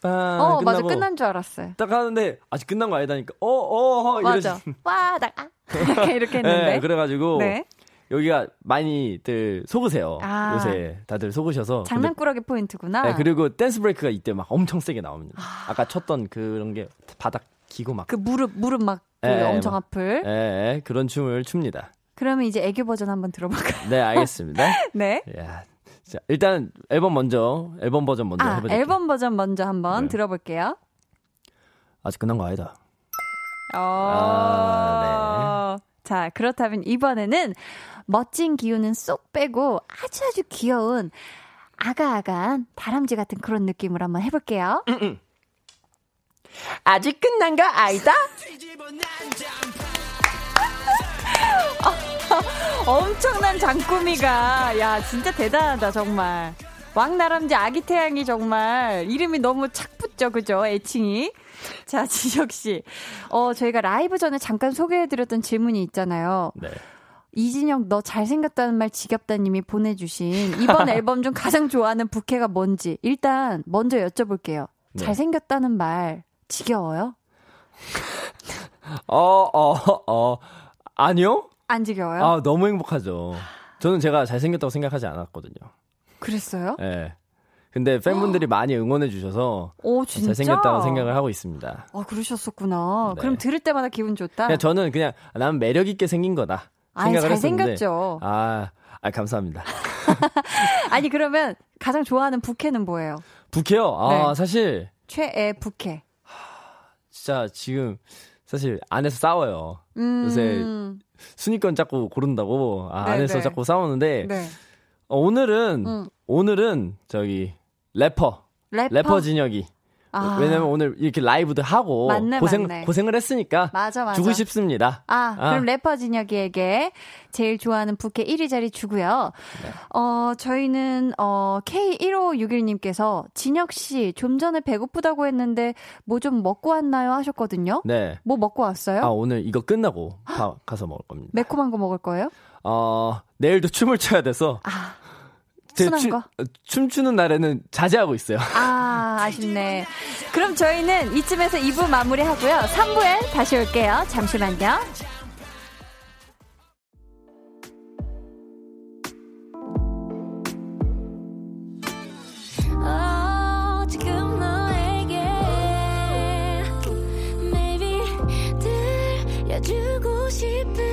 빵, 어, 맞아. 끝나고 끝난 줄 알았어요. 딱 하는데 아직 끝난 거 아니다니까. 어, 어, 어 맞아. 와, 나, 아. 이렇게 했는데. 네, 그래가지고 네. 여기가 많이들 속으세요. 아. 요새 다들 속으셔서. 근데- 장난꾸러기 포인트구나. 네, 그리고 dance break가 이때 막 엄청 세게 나옵니다. 아. 까 쳤던 그런 게 바닥 기고 막. 그 무릎, 무릎 막, 그 예, 엄청 막- 아플. 예, 예, 그런 춤을 춥니다. 그러면 이제 애교 버전 한번 들어볼까요? 네, 알겠습니다. 네. 야, 자, 일단 앨범 먼저, 앨범 버전 먼저 아, 해보죠. 앨범 버전 먼저 한번 네. 들어볼게요. 아직 끝난 거 아니다. 어. 아, 자, 그렇다면 이번에는 멋진 기운은 쏙 빼고 아주 아주 귀여운 아가아가한 다람쥐 같은 그런 느낌으로 한번 해볼게요. 아직 끝난 거 아니다? 엄청난 장꾸미가 야 진짜 대단하다 정말 왕나람쥐 아기 태양이 정말 이름이 너무 착 붙죠 그죠 애칭이 자 지혁 씨어 저희가 라이브 전에 잠깐 소개해드렸던 질문이 있잖아요 네. 이진혁 너 잘생겼다는 말 지겹다님이 보내주신 이번 앨범 중 가장 좋아하는 부캐가 뭔지 일단 먼저 여쭤볼게요 네. 잘생겼다는 말 지겨워요? 어, 어, 어. 아니요? 안 지겨워요? 아, 너무 행복하죠. 저는 제가 잘생겼다고 생각하지 않았거든요. 그랬어요? 예. 근데 팬분들이 많이 응원해 주셔서 오 진짜? 잘생겼다고 생각을 하고 있습니다. 아, 그러셨었구나. 네. 그럼 들을 때마다 기분 좋다. 그냥 저는 그냥 난 매력 있게 생긴 거다. 아니, 생각을 잘생겼죠. 했었는데 아, 아 감사합니다. 아니, 그러면 가장 좋아하는 부캐는 뭐예요? 부캐요. 아 네. 사실 최애 부캐. 진짜 지금 사실 안에서 싸워요. 음. 요새 순위권 자꾸 고른다고 아, 네, 안에서 네. 자꾸 싸우는데 네. 어, 오늘은 음. 오늘은 저기 래퍼 래퍼. 래퍼 진혁이 아. 왜냐면 오늘 이렇게 라이브도 하고 맞네, 고생 맞네. 고생을 했으니까 맞아, 맞아. 주고 싶습니다. 아, 아. 그럼 래퍼 진혁이에게 제일 좋아하는 부캐 1위 자리 주고요. 네. 어, 저희는, 어, K1561님께서 진혁 씨, 좀 전에 배고프다고 했는데 뭐 좀 먹고 왔나요? 하셨거든요. 네. 뭐 먹고 왔어요? 아 오늘 이거 끝나고 가, 가서 먹을 겁니다. 매콤한 거 먹을 거예요? 어 내일도 춤을 춰야 돼서 아, 제 순한 춤- 거? 어, 춤추는 날에는 자제하고 있어요. 아, 아쉽네. 그럼 저희는 이쯤에서 2부 마무리하고요. 3부에 다시 올게요. 잠시만요. 어, 지금 너에게 maybe 들려주고 싶은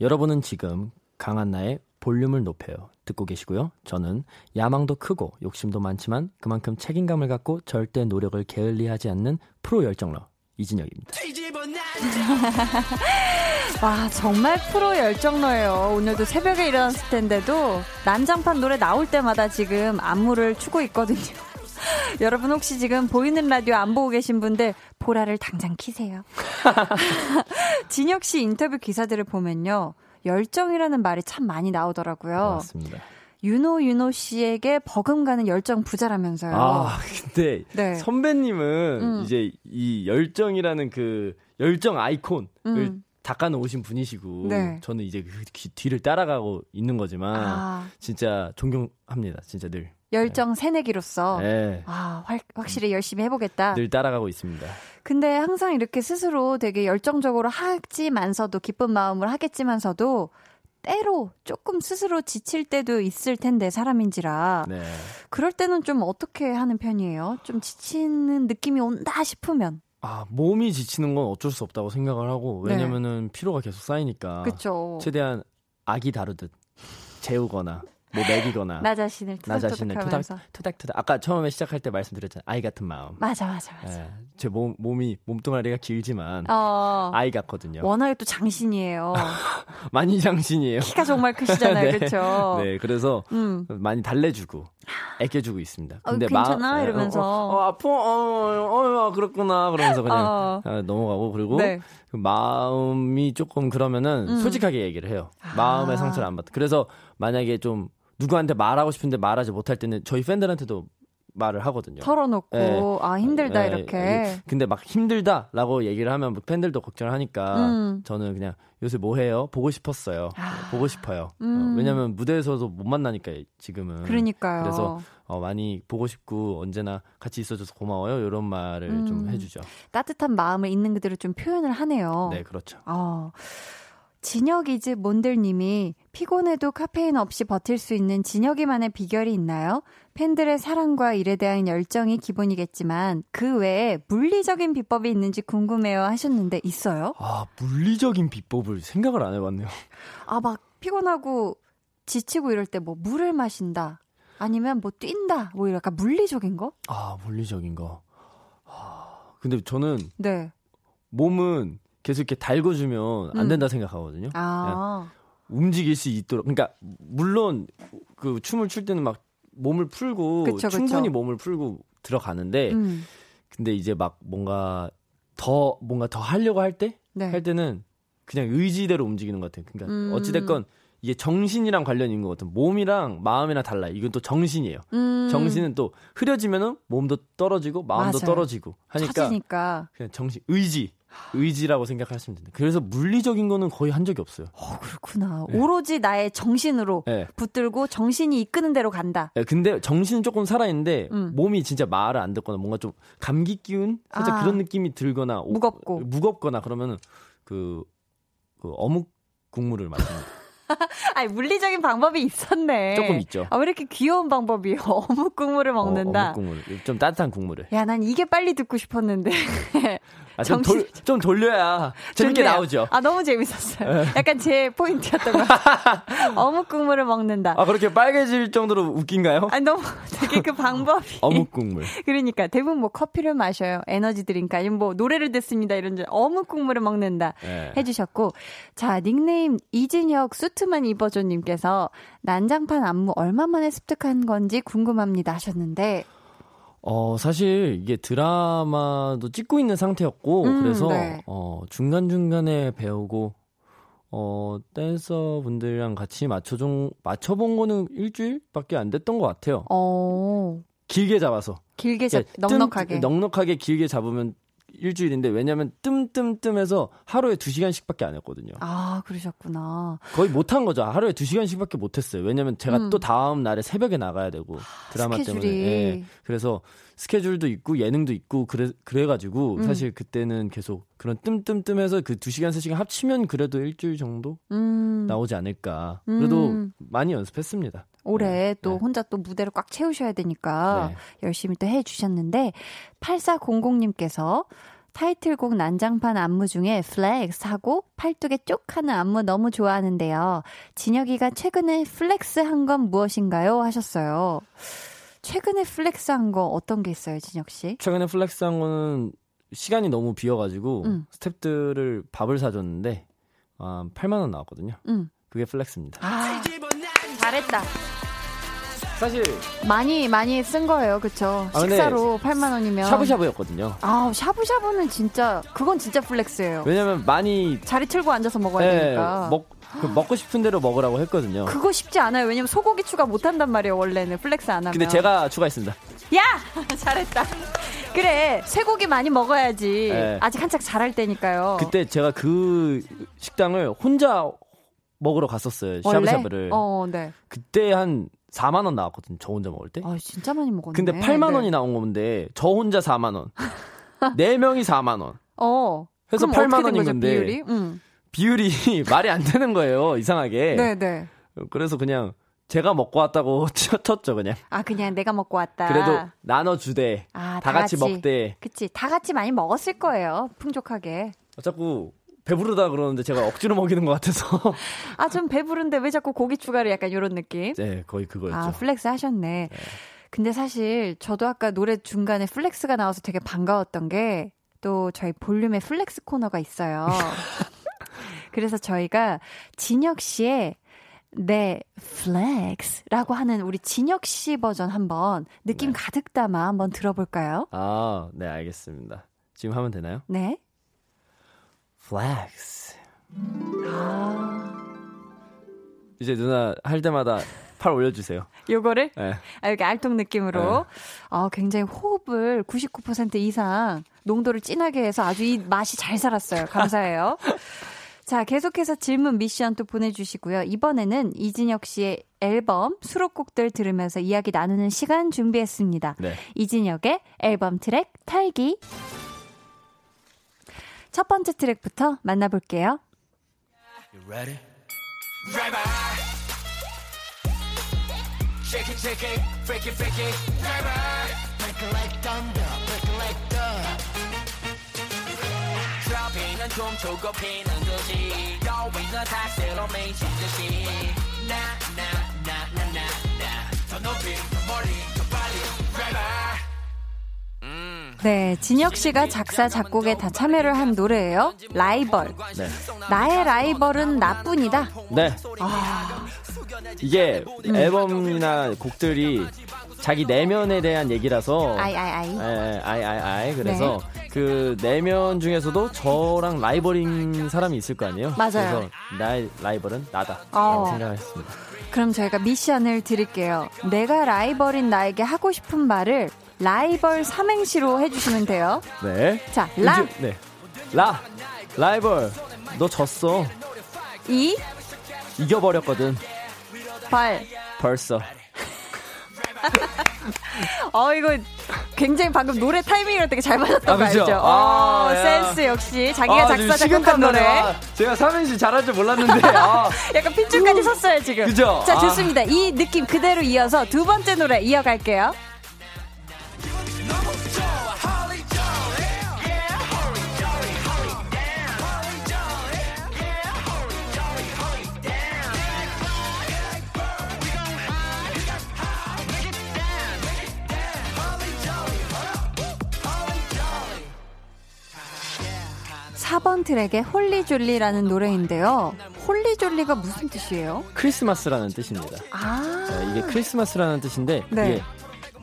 여러분은 지금 강한나의 볼륨을 높여요. 듣고 계시고요. 저는 야망도 크고 욕심도 많지만 그만큼 책임감을 갖고 절대 노력을 게을리하지 않는 프로 열정러 이진혁입니다. 와, 정말 프로 열정러예요. 오늘도 새벽에 일어났을 텐데도 난장판 노래 나올 때마다 지금 안무를 추고 있거든요. 여러분 혹시 지금 보이는 라디오 안 보고 계신 분들 보라를 당장 키세요. 진혁 씨 인터뷰 기사들을 보면요. 열정이라는 말이 참 많이 나오더라고요. 맞습니다. 윤호 윤호 씨에게 버금가는 열정 부자라면서요. 아 근데 네. 선배님은 음. 이제 이 열정이라는 그 열정 아이콘을 음. 닦아놓으신 분이시고 네. 저는 이제 그 뒤- 뒤를 따라가고 있는 거지만 아, 진짜 존경합니다. 진짜 늘. 열정 새내기로서 네. 아, 확- 확실히 열심히 해보겠다. 늘 따라가고 있습니다. 근데 항상 이렇게 스스로 되게 열정적으로 하지만서도 기쁜 마음을 하겠지만서도 때로 조금 스스로 지칠 때도 있을 텐데 사람인지라 네. 그럴 때는 좀 어떻게 하는 편이에요? 좀 지치는 느낌이 온다 싶으면 아, 몸이 지치는 건 어쩔 수 없다고 생각을 하고, 네. 왜냐면은 피로가 계속 쌓이니까. 그쵸? 최대한 아기 다루듯 재우거나, 뭐 먹이거나. 나 자신을 나 자신을 토닥, 토닥토닥. 아까 처음에 시작할 때 말씀드렸잖아요. 아이 같은 마음. 맞아 맞아 맞아. 예, 제 몸, 몸이, 몸뚱아리가 길지만, 어 아이 같거든요. 워낙에 또 장신이에요. 많이 장신이에요. 키가 정말 크시잖아요, 네. 그렇죠? 네, 그래서 음. 많이 달래주고, 애껴주고 있습니다. 어, 괜찮아? 예, 이러면서. 어, 어, 아파, 어, 어, 어, 그렇구나. 그러면서 그냥 어. 아, 넘어가고, 그리고 네. 그 마음이 조금 그러면은 음. 솔직하게 얘기를 해요. 아. 마음의 상처를 안 받다. 그래서 만약에 좀 누구한테 말하고 싶은데 말하지 못할 때는 저희 팬들한테도 말을 하거든요. 털어놓고 네. 아 힘들다 예, 이렇게. 예. 근데 막 힘들다라고 얘기를 하면 뭐 팬들도 걱정을 하니까 음. 저는 그냥 요새 뭐 해요? 보고 싶었어요. 아. 보고 싶어요. 음. 어, 왜냐면 무대에서도 못 만나니까 지금은. 그러니까요. 그래서 어, 많이 보고 싶고 언제나 같이 있어줘서 고마워요. 이런 말을 음. 좀 해주죠. 따뜻한 마음을 있는 그대로 좀 표현을 하네요. 네, 그렇죠. 어. 진혁이즈 몬들님이 피곤해도 카페인 없이 버틸 수 있는 진혁이만의 비결이 있나요? 팬들의 사랑과 일에 대한 열정이 기본이겠지만 그 외에 물리적인 비법이 있는지 궁금해요 하셨는데 있어요? 아 물리적인 비법을 생각을 안 해봤네요. 아 막 피곤하고 지치고 이럴 때 뭐 물을 마신다 아니면 뭐 뛴다 뭐 약간 물리적인 거? 아 물리적인 거. 아, 근데 저는 네. 몸은 계속 이렇게 달궈주면 안 음. 된다 생각하거든요. 아. 움직일 수 있도록. 그러니까 물론 그 춤을 출 때는 막 몸을 풀고 그쵸. 충분히 몸을 풀고 들어가는데 음. 근데 이제 막 뭔가 더 뭔가 더 하려고 할 때할 네. 때는 그냥 의지대로 움직이는 것 같아요. 그러니까 음. 어찌 됐건 이게 정신이랑 관련이 있는 것 같아요. 몸이랑 마음이랑 달라요. 이건 또 정신이에요. 음. 정신은 또 흐려지면은 몸도 떨어지고 마음도 맞아요. 떨어지고 하니까 처지니까. 그냥 정신 의지 의지라고 생각하시면 됩니다. 그래서 물리적인 거는 거의 한 적이 없어요. 어, 그렇구나. 네. 오로지 나의 정신으로 예. 붙들고 정신이 이끄는 대로 간다. 예, 근데 정신은 조금 살아있는데 음. 몸이 진짜 말을 안 듣거나 뭔가 좀 감기 기운 살짝 아. 그런 느낌이 들거나 오- 무겁고. 무겁거나 그러면은 그, 그 어묵 국물을 마십니다. 아니, 물리적인 방법이 있었네. 조금 있죠. 아, 왜 이렇게 귀여운 방법이요? 어묵 국물을 먹는다. 어, 어묵 국물 좀 따뜻한 국물을. 야, 난 이게 빨리 듣고 싶었는데. 아, 좀, 정신- 돌, 좀 돌려야 재밌게 좋네요. 나오죠. 아, 너무 재밌었어요. 약간 제 포인트였던 것 같아요. 어묵 국물을 먹는다. 아, 그렇게 빨개질 정도로 웃긴가요? 아니, 너무 되게 그 방법이. 어묵 국물. 그러니까 대부분 뭐 커피를 마셔요. 에너지 드링크 아니면 뭐 노래를 듣습니다. 이런 줄 어묵 국물을 먹는다 네. 해주셨고 자 닉네임 이진혁 수트만 입어줘님께서 난장판 안무 얼마 만에 습득한 건지 궁금합니다 하셨는데 어, 사실 이게 드라마도 찍고 있는 상태였고, 음, 그래서, 네. 어, 중간중간에 배우고, 어, 댄서 분들이랑 같이 맞춰준, 맞춰본 거는 일주일밖에 안 됐던 것 같아요. 어 길게 잡아서. 길게 잡, 예, 뜸- 넉넉하게 넉넉하게 길게 잡으면 일주일인데, 왜냐면 뜸뜸뜸해서 하루에 두 시간씩밖에 안 했거든요. 아 그러셨구나. 거의 못한 거죠. 하루에 두 시간씩밖에 못 했어요. 왜냐면 제가 음. 또 다음 날에 새벽에 나가야 되고 드라마 스케줄이. 때문에. 예. 그래서 스케줄도 있고 예능도 있고 그래 그래가지고 음. 사실 그때는 계속 그런 뜸뜸뜸해서 그 두 시간 세 시간 합치면 그래도 일주일 정도 음 나오지 않을까. 그래도 음. 많이 연습했습니다. 올해 네. 또 네. 혼자 또 무대를 꽉 채우셔야 되니까 네. 열심히 또 해주셨는데 8400님께서 타이틀곡 난장판 안무 중에 flex 하고 팔뚝에 쪽 하는 안무 너무 좋아하는데요. 진혁이가 최근에 flex 한 건 무엇인가요? 하셨어요. 최근에 flex 한 거 어떤 게 있어요, 진혁 씨? 최근에 flex한 거는 시간이 너무 비어가지고 음. 스탭들을 밥을 사줬는데 아, 8만 원 나왔거든요. 응. 그게 flex입니다. 아, 잘했다. 사실 많이 많이 쓴 거예요, 그쵸? 아, 식사로 8만 원이면. 샤브샤브였거든요. 아, 샤브샤브는 진짜 그건 진짜 flex예요. 왜냐면 많이 자리 틀고 앉아서 먹어야 예, 되니까. 먹, 그 먹고 싶은 대로 먹으라고 했거든요. 그거 쉽지 않아요. 왜냐면 소고기 추가 못 한단 말이에요, 원래는. flex 안 하면. 근데 제가 추가했습니다. 야! 잘했다. 그래, 쇠고기 많이 먹어야지. 네. 아직 한창 자랄 때니까요. 그때 제가 그 식당을 혼자 먹으러 갔었어요. 샤브샤브를. 어, 네. 그때 한 4만 원 나왔거든요. 저 혼자 먹을 때. 아, 진짜 많이 먹었네. 근데 8만 네. 원이 나온 건데 저 혼자 4만 원. 네 명이 4만 원. 어. 해서 그럼 8만 어떻게 된 원인 건데. 비율이? 응. 비율이 말이 안 되는 거예요. 이상하게. 네, 네. 그래서 그냥 제가 먹고 왔다고 쳤죠, 그냥. 아, 그냥 내가 먹고 왔다. 그래도 나눠 주되. 아, 다 같이 먹되. 그치. 다 같이 많이 먹었을 거예요. 풍족하게. 자꾸 배부르다 그러는데 제가 억지로 먹이는 것 같아서. 아, 좀 배부른데 왜 자꾸 고기 추가를 약간 이런 느낌? 네, 거의 그거였죠. 아, flex 하셨네. 근데 사실 저도 아까 노래 중간에 flex가 나와서 되게 반가웠던 게 또 저희 볼륨에 flex 코너가 있어요. 그래서 저희가 진혁 씨의 네, flex라고 하는 우리 진혁 씨 버전 한번 느낌 가득 담아 한번 들어볼까요? 아, 네, 알겠습니다. 지금 하면 되나요? 네. flex. 아, 이제 누나 할 때마다 팔 올려주세요. 요거를 네. 아, 이렇게 알통 느낌으로 아, 굉장히 호흡을 99% 이상 농도를 진하게 해서 아주 이 맛이 잘 살았어요. 감사해요. 자, 계속해서 질문 미션 또 보내주시고요. 이번에는 이진혁 씨의 앨범 수록곡들 들으면서 이야기 나누는 시간 준비했습니다. 네. 이진혁의 앨범 트랙 탈기. 첫 번째 트랙부터 만나볼게요. You ready? Driver. Shake it, shake it, freak it, freak it. Driver. Break it like thunder, 트로피는 춤추고 피는 듯이 여위는 다스로 미친 듯이 나나나나나나 더 높이 더 멀리 더 빨리 Driver. 네, 진혁 씨가 작사, 작곡에 다 참여를 한 노래예요. 라이벌. 네. 나의 라이벌은 나뿐이다. 네. 아, 이게 음. 앨범이나 곡들이 자기 내면에 대한 얘기라서 I, I, I. 예, I I I 그래서 그 내면 중에서도 저랑 라이벌인 사람이 있을 거 아니에요. 맞아요. 그래서 나의 라이벌은 나다. 어. 생각했습니다. 그럼 저희가 미션을 드릴게요. 내가 라이벌인 나에게 하고 싶은 말을 라이벌 삼행시로 해주시면 돼요. 네. 자, 라, 이제- 네. 라 라이벌 너 졌어. 이, 이겨버렸거든. 벌. 벌써. 어, 이거 굉장히 방금 노래 타이밍이랑 되게 잘 맞았던 아, 거? 알죠? 아, 어, 야. 센스 역시. 자기가 아, 작사, 작곡한. 노래. 아, 제가 삼행시 잘할 줄 몰랐는데. 아. 약간 핏줄까지 섰어요, 지금. 그죠? 자, 아. 좋습니다. 이 느낌 그대로 이어서 두 번째 노래 이어갈게요. 4번 트랙의 Holly Jolly라는 노래인데요. Holly Jolly가 무슨 뜻이에요? 크리스마스라는 뜻입니다. 아. 네, 이게 크리스마스라는 뜻인데 네. 이게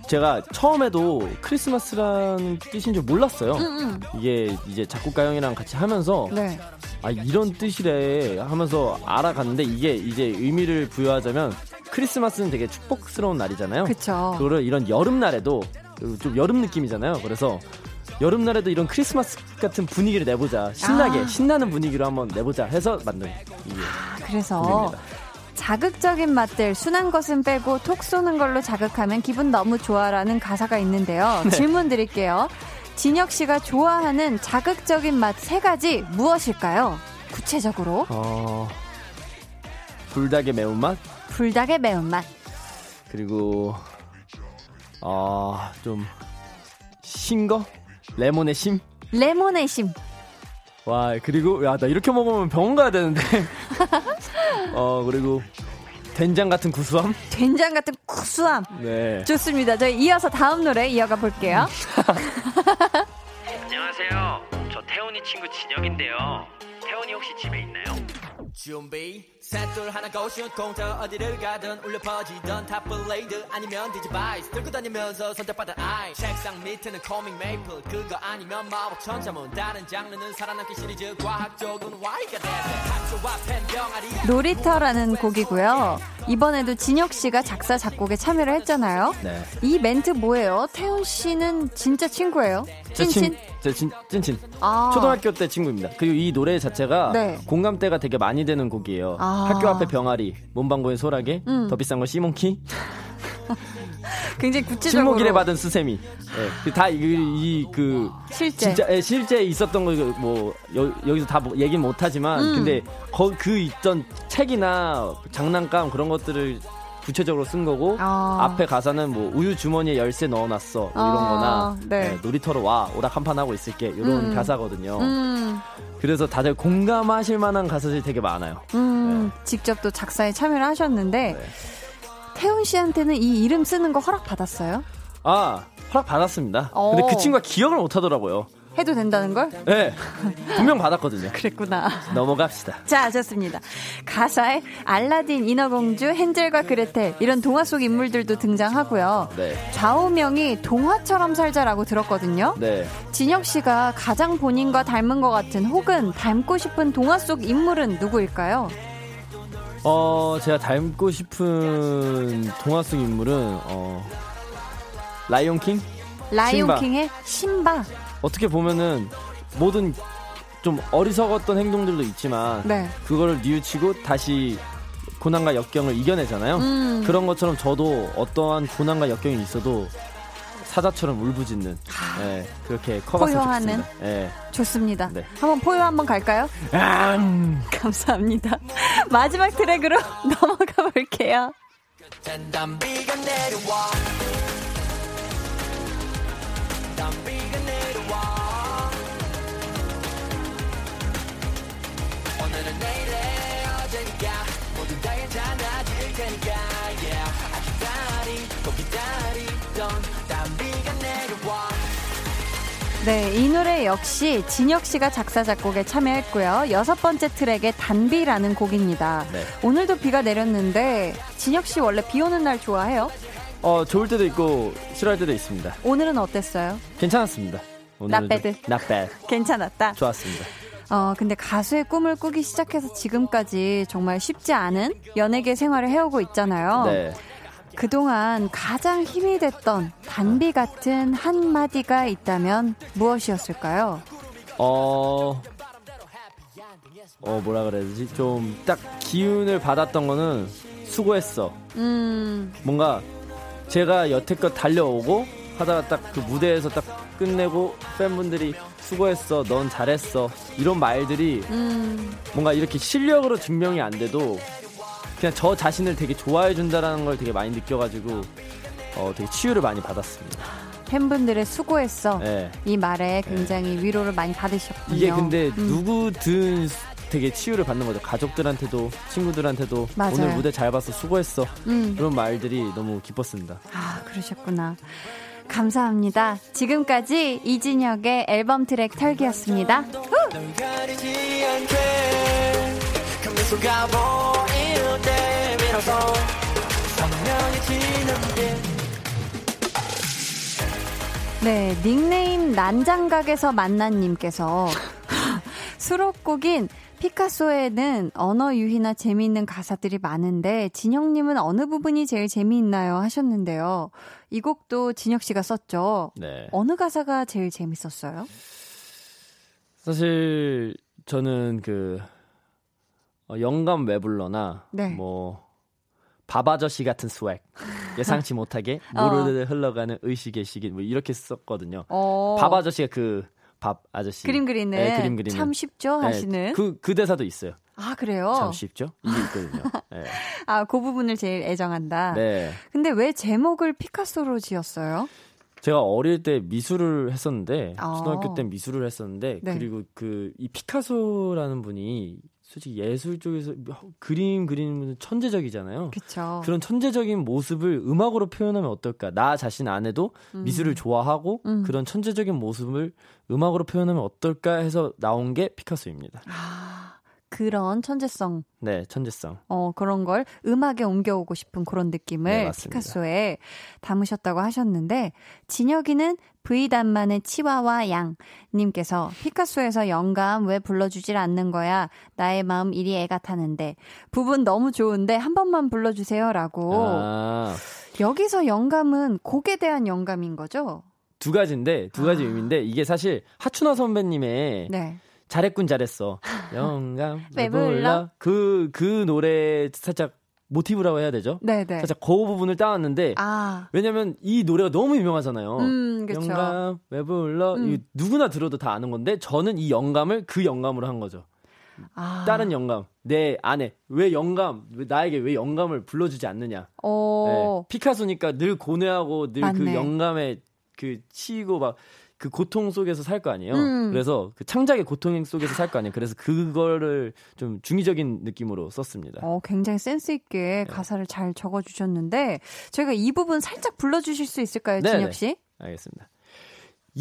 제가 처음에도 크리스마스라는 뜻인 줄 몰랐어요. 음, 이게 이제 작곡가 형이랑 같이 하면서 네. 아 이런 뜻이래 하면서 알아갔는데 이게 이제 의미를 부여하자면 크리스마스는 되게 축복스러운 날이잖아요. 그쵸. 그거를 이런 여름날에도 좀 여름 느낌이잖아요. 그래서 여름날에도 이런 크리스마스 같은 분위기를 내보자. 신나게 아. 신나는 분위기로 한번 내보자 해서 만든 이게 그래서 곡입니다. 자극적인 맛들 순한 것은 빼고 톡 쏘는 걸로 자극하면 기분 너무 좋아라는 가사가 있는데요. 네. 질문 드릴게요. 진혁 씨가 좋아하는 자극적인 맛 세 가지 무엇일까요? 구체적으로 어 불닭의 매운맛 불닭의 매운맛, 그리고 어좀 신거 레몬의 심. 레몬의 심, 와 그리고 야 나 이렇게 먹으면 병원 가야 되는데. 어 그리고 된장 같은 구수함. 된장 같은 구수함. 네. 좋습니다. 저희 이어서 다음 노래 이어가 볼게요. 안녕하세요. 저 태훈이 친구 진혁인데요. 태훈이 혹시 집에 있나요? 준비 셋둘 하나 go shoot 공터 어디를 가든 울려 퍼지던 탑블레이드 아니면 디지바이스 들고 다니면서 선택받은 아이 책상 밑에는 코믹 메이플 그거 아니면 마법 천자문 다른 장르는 살아남기 시리즈 과학 쪽은 Why가 돼 학교 앞엔 병아리 놀이터라는 곡이고요. 이번에도 진혁 씨가 작사 작곡에 참여를 했잖아요. 네. 이 멘트 뭐예요? 태훈 씨는 진짜 친구예요? 제 찐친? 친, 제 친, 찐친. 아. 초등학교 때 친구입니다. 그리고 이 노래 자체가 네. 공감대가 되게 많이 되는 곡이에요. 아. 학교 앞에 병아리, 문방구에 소라게, 음. 더 비싼 건 시몬키, 굉장히 구체적으로 식목일에 받은 스세미. 네. 다이그 실제. 진짜 예, 실제 있었던 거뭐 여기서 다 뭐- 얘기는 못하지만 음. 근데 거, 그 있던 책이나 장난감 그런 것들을 구체적으로 쓴 거고 아. 앞에 가사는 뭐 우유 주머니에 열쇠 넣어놨어 뭐 이런 아, 거나 네. 예, 놀이터로 와 오락 한판 하고 있을게 이런 음. 가사거든요. 음, 그래서 다들 공감하실 만한 가사들이 되게 많아요. 음, 직접 또 작사에 참여를 하셨는데 네. 태훈 씨한테는 이 이름 쓰는 거 허락 받았어요? 아 허락 받았습니다. 어. 근데 그 친구가 기억을 못 하더라고요. 해도 된다는 걸? 네, 분명 받았거든요. 그랬구나. 넘어갑시다. 자, 좋습니다. 가사에 알라딘, 인어공주, 헨젤과 그레텔 이런 동화 속 인물들도 등장하고요. 네, 좌우명이 동화처럼 살자라고 들었거든요. 네. 진혁 씨가 가장 본인과 닮은 것 같은 혹은 닮고 싶은 동화 속 인물은 누구일까요? 어, 제가 닮고 싶은 동화 속 인물은, 어, 라이온 킹? 라이온킹의 신바. 어떻게 보면은, 모든 좀 어리석었던 행동들도 있지만, 네. 그거를 뉘우치고 다시 고난과 역경을 이겨내잖아요. 음. 그런 것처럼 저도 어떠한 고난과 역경이 있어도 사자처럼 울부짖는, 예, 그렇게 커갔으면 포효하는? 좋겠습니다. 예. 좋습니다. 네. 한번 포효 한번 갈까요? 음. 감사합니다. 마지막 트랙으로 넘어가 볼게요. 네, 이 노래 역시 진혁 씨가 작사 작곡에 참여했고요. 여섯 번째 트랙의 단비라는 곡입니다. 네. 오늘도 비가 내렸는데 진혁 씨 원래 비 오는 날 좋아해요? 어, 좋을 때도 있고, 싫어할 때도 있습니다. 오늘은 어땠어요? 괜찮았습니다. Not bad. 괜찮았다. 좋았습니다. 어, 근데 가수의 꿈을 꾸기 시작해서 지금까지 정말 쉽지 않은 연예계 생활을 해오고 있잖아요. 네. 그동안 가장 힘이 됐던 단비 같은 한마디가 있다면 무엇이었을까요? 어, 어, 뭐라 그래야 되지? 좀 딱 기운을 받았던 거는 수고했어. 음, 뭔가 제가 여태껏 달려오고 하다가 딱 그 무대에서 딱 끝내고 팬분들이 수고했어, 넌 잘했어. 이런 말들이 음, 뭔가 이렇게 실력으로 증명이 안 돼도 그냥 저 자신을 되게 좋아해 준다라는 걸 되게 많이 느껴가지고 어, 되게 치유를 많이 받았습니다. 팬분들의 수고했어. 네. 이 말에 굉장히 위로를 많이 받으셨군요. 이게 근데 음. 누구든 되게 치유를 받는 거죠. 가족들한테도 친구들한테도 맞아요. 오늘 무대 잘 봤어 수고했어 음. 그런 말들이 너무 기뻤습니다. 아, 그러셨구나. 감사합니다. 지금까지 이진혁의 앨범 트랙 털기였습니다. 후! 비로소 선명해지는 빛 네, 닉네임 난장각에서 만난님께서 수록곡인 피카소에는 언어 유희나 재미있는 가사들이 많은데 진영님은 어느 부분이 제일 재미있나요 하셨는데요. 이 곡도 진혁 씨가 썼죠. 네. 어느 가사가 제일 재밌었어요? 사실 저는 그 어, 영감 왜 불러나 네. 뭐 밥 아저씨 같은 swag 예상치 못하게 어. 모르르 흘러가는 의식의 시기 뭐 이렇게 썼거든요. 어, 밥 아저씨가 그 밥 아저씨 그림 그리는 네, 그림 그리는 참 쉽죠 네, 하시는. 그, 그 대사도 있어요. 아 그래요? 참 쉽죠? 이게 있거든요. 네. 아, 그 부분을 제일 애정한다. 네. 근데 왜 제목을 피카소로 지었어요? 제가 어릴 때 미술을 했었는데 아. 초등학교 때 미술을 했었는데 네. 그리고 그 이 피카소라는 분이 솔직히 예술 쪽에서 그림 그리는 분은 천재적이잖아요. 그쵸. 그런 천재적인 모습을 음악으로 표현하면 어떨까? 나 자신 안에도 미술을 좋아하고 음. 그런 천재적인 모습을 음악으로 표현하면 어떨까 해서 나온 게 피카소입니다. 아, 그런 천재성, 네, 천재성. 어, 그런 걸 음악에 옮겨오고 싶은 그런 느낌을 네. 피카소에 담으셨다고 하셨는데, 진혁이는 V단만의 치와와 양 님께서 피카소에서 영감 왜 불러주질 않는 거야? 나의 마음 이리 애가 타는데. 부분 너무 좋은데 한 번만 불러주세요. 라고. 아, 여기서 영감은 곡에 대한 영감인 거죠? 두 가지인데 두 가지 의미인데 이게 사실 하춘아 선배님의 네. 잘했군 잘했어. 영감 왜왜 불러? 불러? 그그 그 노래 살짝 모티브라고 해야 되죠? 네네. 살짝 그 부분을 따왔는데 아, 왜냐면 이 노래가 너무 유명하잖아요. 음. 영감 왜 불러? 음. 누구나 들어도 다 아는 건데 저는 이 영감을 그 영감으로 한 거죠. 아. 다른 영감 내 안에 왜 영감 왜 나에게 왜 영감을 불러주지 않느냐? 오. 네. 피카소니까 늘 고뇌하고 늘 그. 영감에 그 치이고 막 그 고통 속에서 살 거 아니에요. 음. 그래서 그 창작의 고통 속에서 살 거 아니에요. 그래서 그거를 좀 중의적인 느낌으로 썼습니다. 어, 굉장히 센스 있게 네. 가사를 잘 적어 주셨는데 저희가 이 부분 살짝 불러 주실 수 있을까요, 네네. 진혁 씨? 알겠습니다.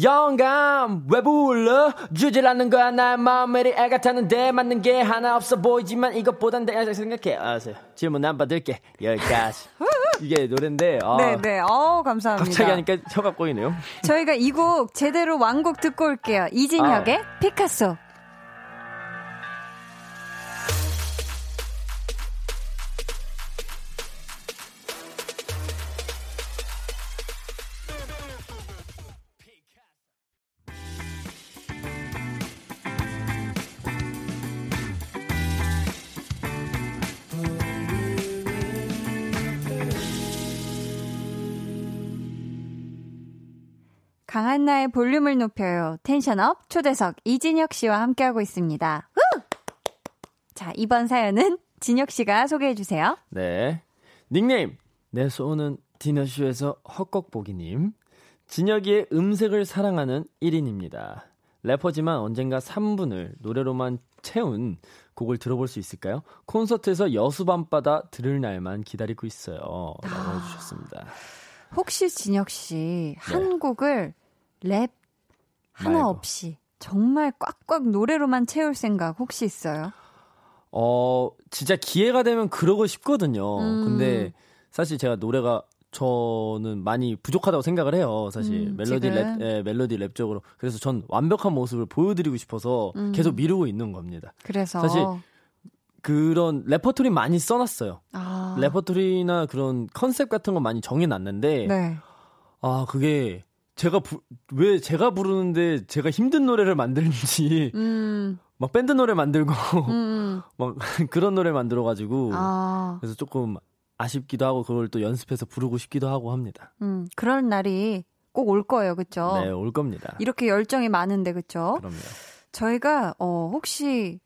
영감 왜 불러 주질 않는 거야 나의 마음에 애가 타는데 맞는 게 하나 없어 보이지만 이것보단 내가 생각해 알았어요 질문 안 받을게 여기까지 이게 노래인데 아, 네, 네. 어, 감사합니다. 갑자기 하니까 혀가 꼬이네요 저희가 이 곡 제대로 완곡 듣고 올게요. 이진혁의 아. 피카소. 강한나의 볼륨을 높여요. 텐션업 초대석 이진혁 씨와 함께하고 있습니다. 후! 자, 이번 사연은 진혁 씨가 소개해 주세요. 네 닉네임 내 소원은 디너쇼에서 헛곡보기님 진혁이의 음색을 사랑하는 1인입니다 래퍼지만 언젠가 3분을 노래로만 채운 곡을 들어볼 수 있을까요? 콘서트에서 여수 밤바다 들을 날만 기다리고 있어요 라고 해주셨습니다 혹시 진혁 씨한 곡을 랩 하나 네. 말고. 없이 정말 꽉꽉 노래로만 채울 생각 혹시 있어요? 어, 진짜 기회가 되면 그러고 싶거든요. 음. 근데 사실 제가 노래가 저는 많이 부족하다고 생각을 해요. 사실 음, 멜로디 지금. 랩, 예, 멜로디 랩적으로. 그래서 전 완벽한 모습을 보여드리고 싶어서 음. 계속 미루고 있는 겁니다. 그래서 사실 그런 레퍼토리 많이 써놨어요. 아, 레퍼토리나 그런 컨셉 같은 거 많이 정해놨는데 네. 아 그게 제가 부, 왜 제가 부르는데 제가 힘든 노래를 만드는지 음, 막 밴드 노래 만들고 음, 막 그런 노래 만들어 가지고 아, 그래서 조금 아쉽기도 하고 그걸 또 연습해서 부르고 싶기도 하고 합니다. 음, 그런 날이 꼭 올 거예요, 그쵸? 네, 올 겁니다. 이렇게 열정이 많은데, 그쵸? 그럼요. 저희가, 어, 혹시,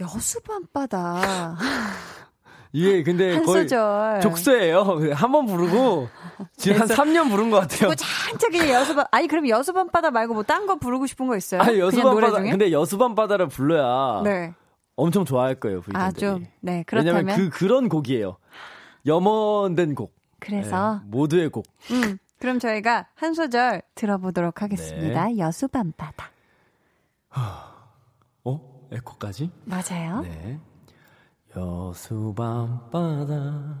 여수 밤바다. 이게 근데 한 거의 소절. 족쇄예요. 한 번 부르고 지금 한 3년 부른 것 같아요. 잔뜩이 여수밤, 아니, 그럼 여수밤바다 말고 뭐 딴 거 부르고 싶은 거 있어요? 아니 그냥 여수밤 노래 바다 중에? 근데 여수밤 바다를 불러야 네. 엄청 좋아할 거예요. 부인들이. 아, 좀, 네, 그렇다면. 왜냐면 그 그런 곡이에요. 염원된 곡. 그래서, 네, 모두의 곡. 음, 그럼 저희가 한 소절 들어보도록 하겠습니다. 네. 여수밤바다. 어? 에코까지? 맞아요. 네. 여수 밤바다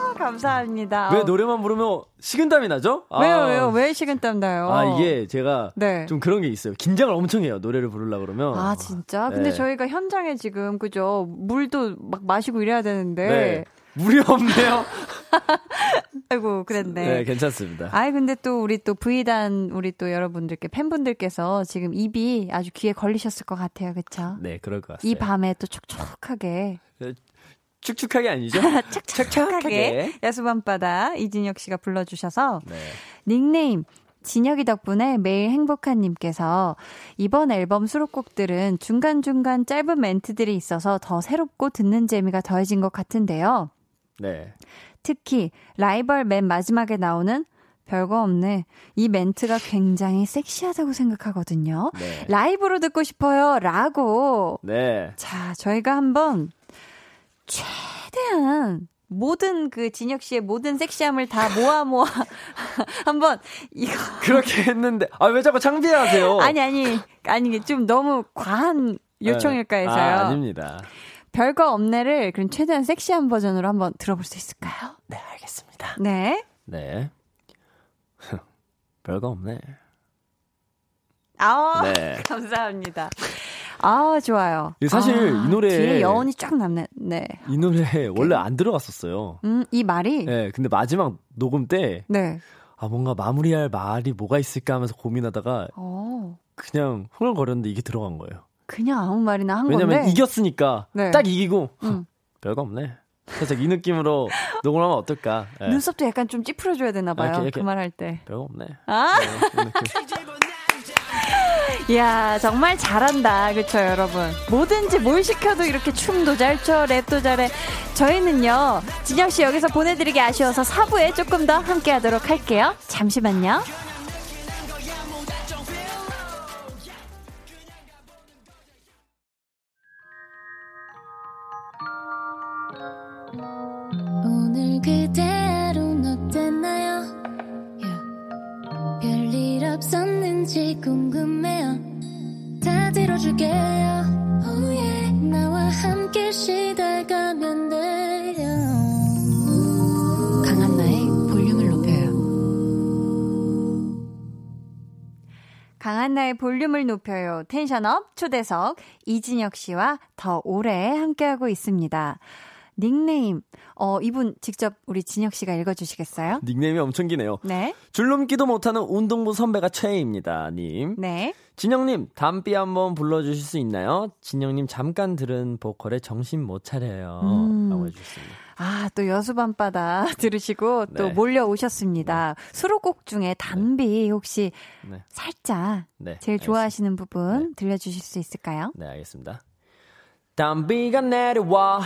감사합니다. 왜 노래만 부르면 식은땀이 나죠? 아, 왜요, 왜요? 왜 식은땀 나요? 아 이게 제가 네. 좀 그런 게 있어요. 긴장을 엄청 해요. 노래를 부르려 그러면. 아, 진짜? 근데 네. 저희가 현장에 지금, 그죠? 물도 막 마시고 이래야 되는데. 네. 물이 없네요. 아이고, 그랬네. 네, 괜찮습니다. 아이, 근데 또 우리 또 V단, 우리 또 여러분들께, 팬분들께서 지금 입이 아주 귀에 걸리셨을 것 같아요. 그쵸? 네, 그럴 것 같아요. 이 밤에 또 촉촉하게, 축축하게 아니죠? 촉촉하게, 야수밤바다 이진혁 씨가 불러주셔서, 네. 닉네임, 진혁이 덕분에 매일 행복한 님께서 이번 앨범 수록곡들은 중간중간 짧은 멘트들이 있어서 더 새롭고 듣는 재미가 더해진 것 같은데요. 네. 특히 라이벌 맨 마지막에 나오는 별거 없네. 이 멘트가 굉장히 섹시하다고 생각하거든요. 네. 라이브로 듣고 싶어요. 라고. 네. 자, 저희가 한번 최대한 모든 그 진혁 씨의 모든 섹시함을 다 모아 모아 한번 이거 그렇게 했는데 아 왜 자꾸 창피해하세요? 아니 아니 아니 좀 너무 과한 요청일까 네. 해서요. 아, 아닙니다. 별거 없네를 그럼 최대한 섹시한 버전으로 한번 들어볼 수 있을까요? 네, 알겠습니다. 네. 네. 별거 없네. 아, 네. 감사합니다. 아, 좋아요. 사실 아, 이 노래- 뒤에 여운이 쫙 남네. 네. 이 노래 원래 안 들어갔었어요. 음, 이 말이 네, 근데 마지막 녹음 때 네. 아, 뭔가 마무리할 말이 뭐가 있을까 하면서 고민하다가 어. 그냥 흥얼거렸는데 이게 들어간 거예요. 그냥 아무 말이나 한 왜냐면 건데. 이겼으니까 네. 딱 이기고 음. 별거 없네. 살짝 이 느낌으로 녹음을 하면 어떨까? 네. 눈썹도 약간 좀 찌푸려줘야 되나 봐요. 이렇게, 이렇게. 그 말할 때. 별거 없네. 아, 네, 야, 정말 잘한다. 그쵸, 여러분. 뭐든지 뭘 시켜도 이렇게 춤도 잘 춰, 랩도 잘해. 저희는요, 진혁씨 여기서 보내드리기 아쉬워서 4부에 조금 더 함께 하도록 할게요. 잠시만요. 없었는지 궁금해요. 다 들어줄게요. Oh yeah. 나와 함께 시달가면 돼요. 강한나의 볼륨을 높여요. 강한나의 볼륨을 높여요. 텐션업 초대석 이진혁 씨와 더 오래 함께하고 있습니다. 닉네임, 어, 이분 직접 우리 진혁 씨가 읽어주시겠어요? 닉네임이 엄청 기네요. 네. 줄넘기도 못하는 운동부 선배가 최애입니다. 님. 네. 진영님, 담비 한번 불러주실 수 있나요? 진영님 잠깐 들은 보컬에 정신 못 차려요. 음. 라고 해주셨습니다. 아, 또 여수밤바다 들으시고 또 네. 몰려오셨습니다. 수록곡 중에 담비 혹시 네. 살짝 네. 제일. 좋아하시는 부분 들려주실 수 있을까요? 네, 알겠습니다. 담비가 내려와.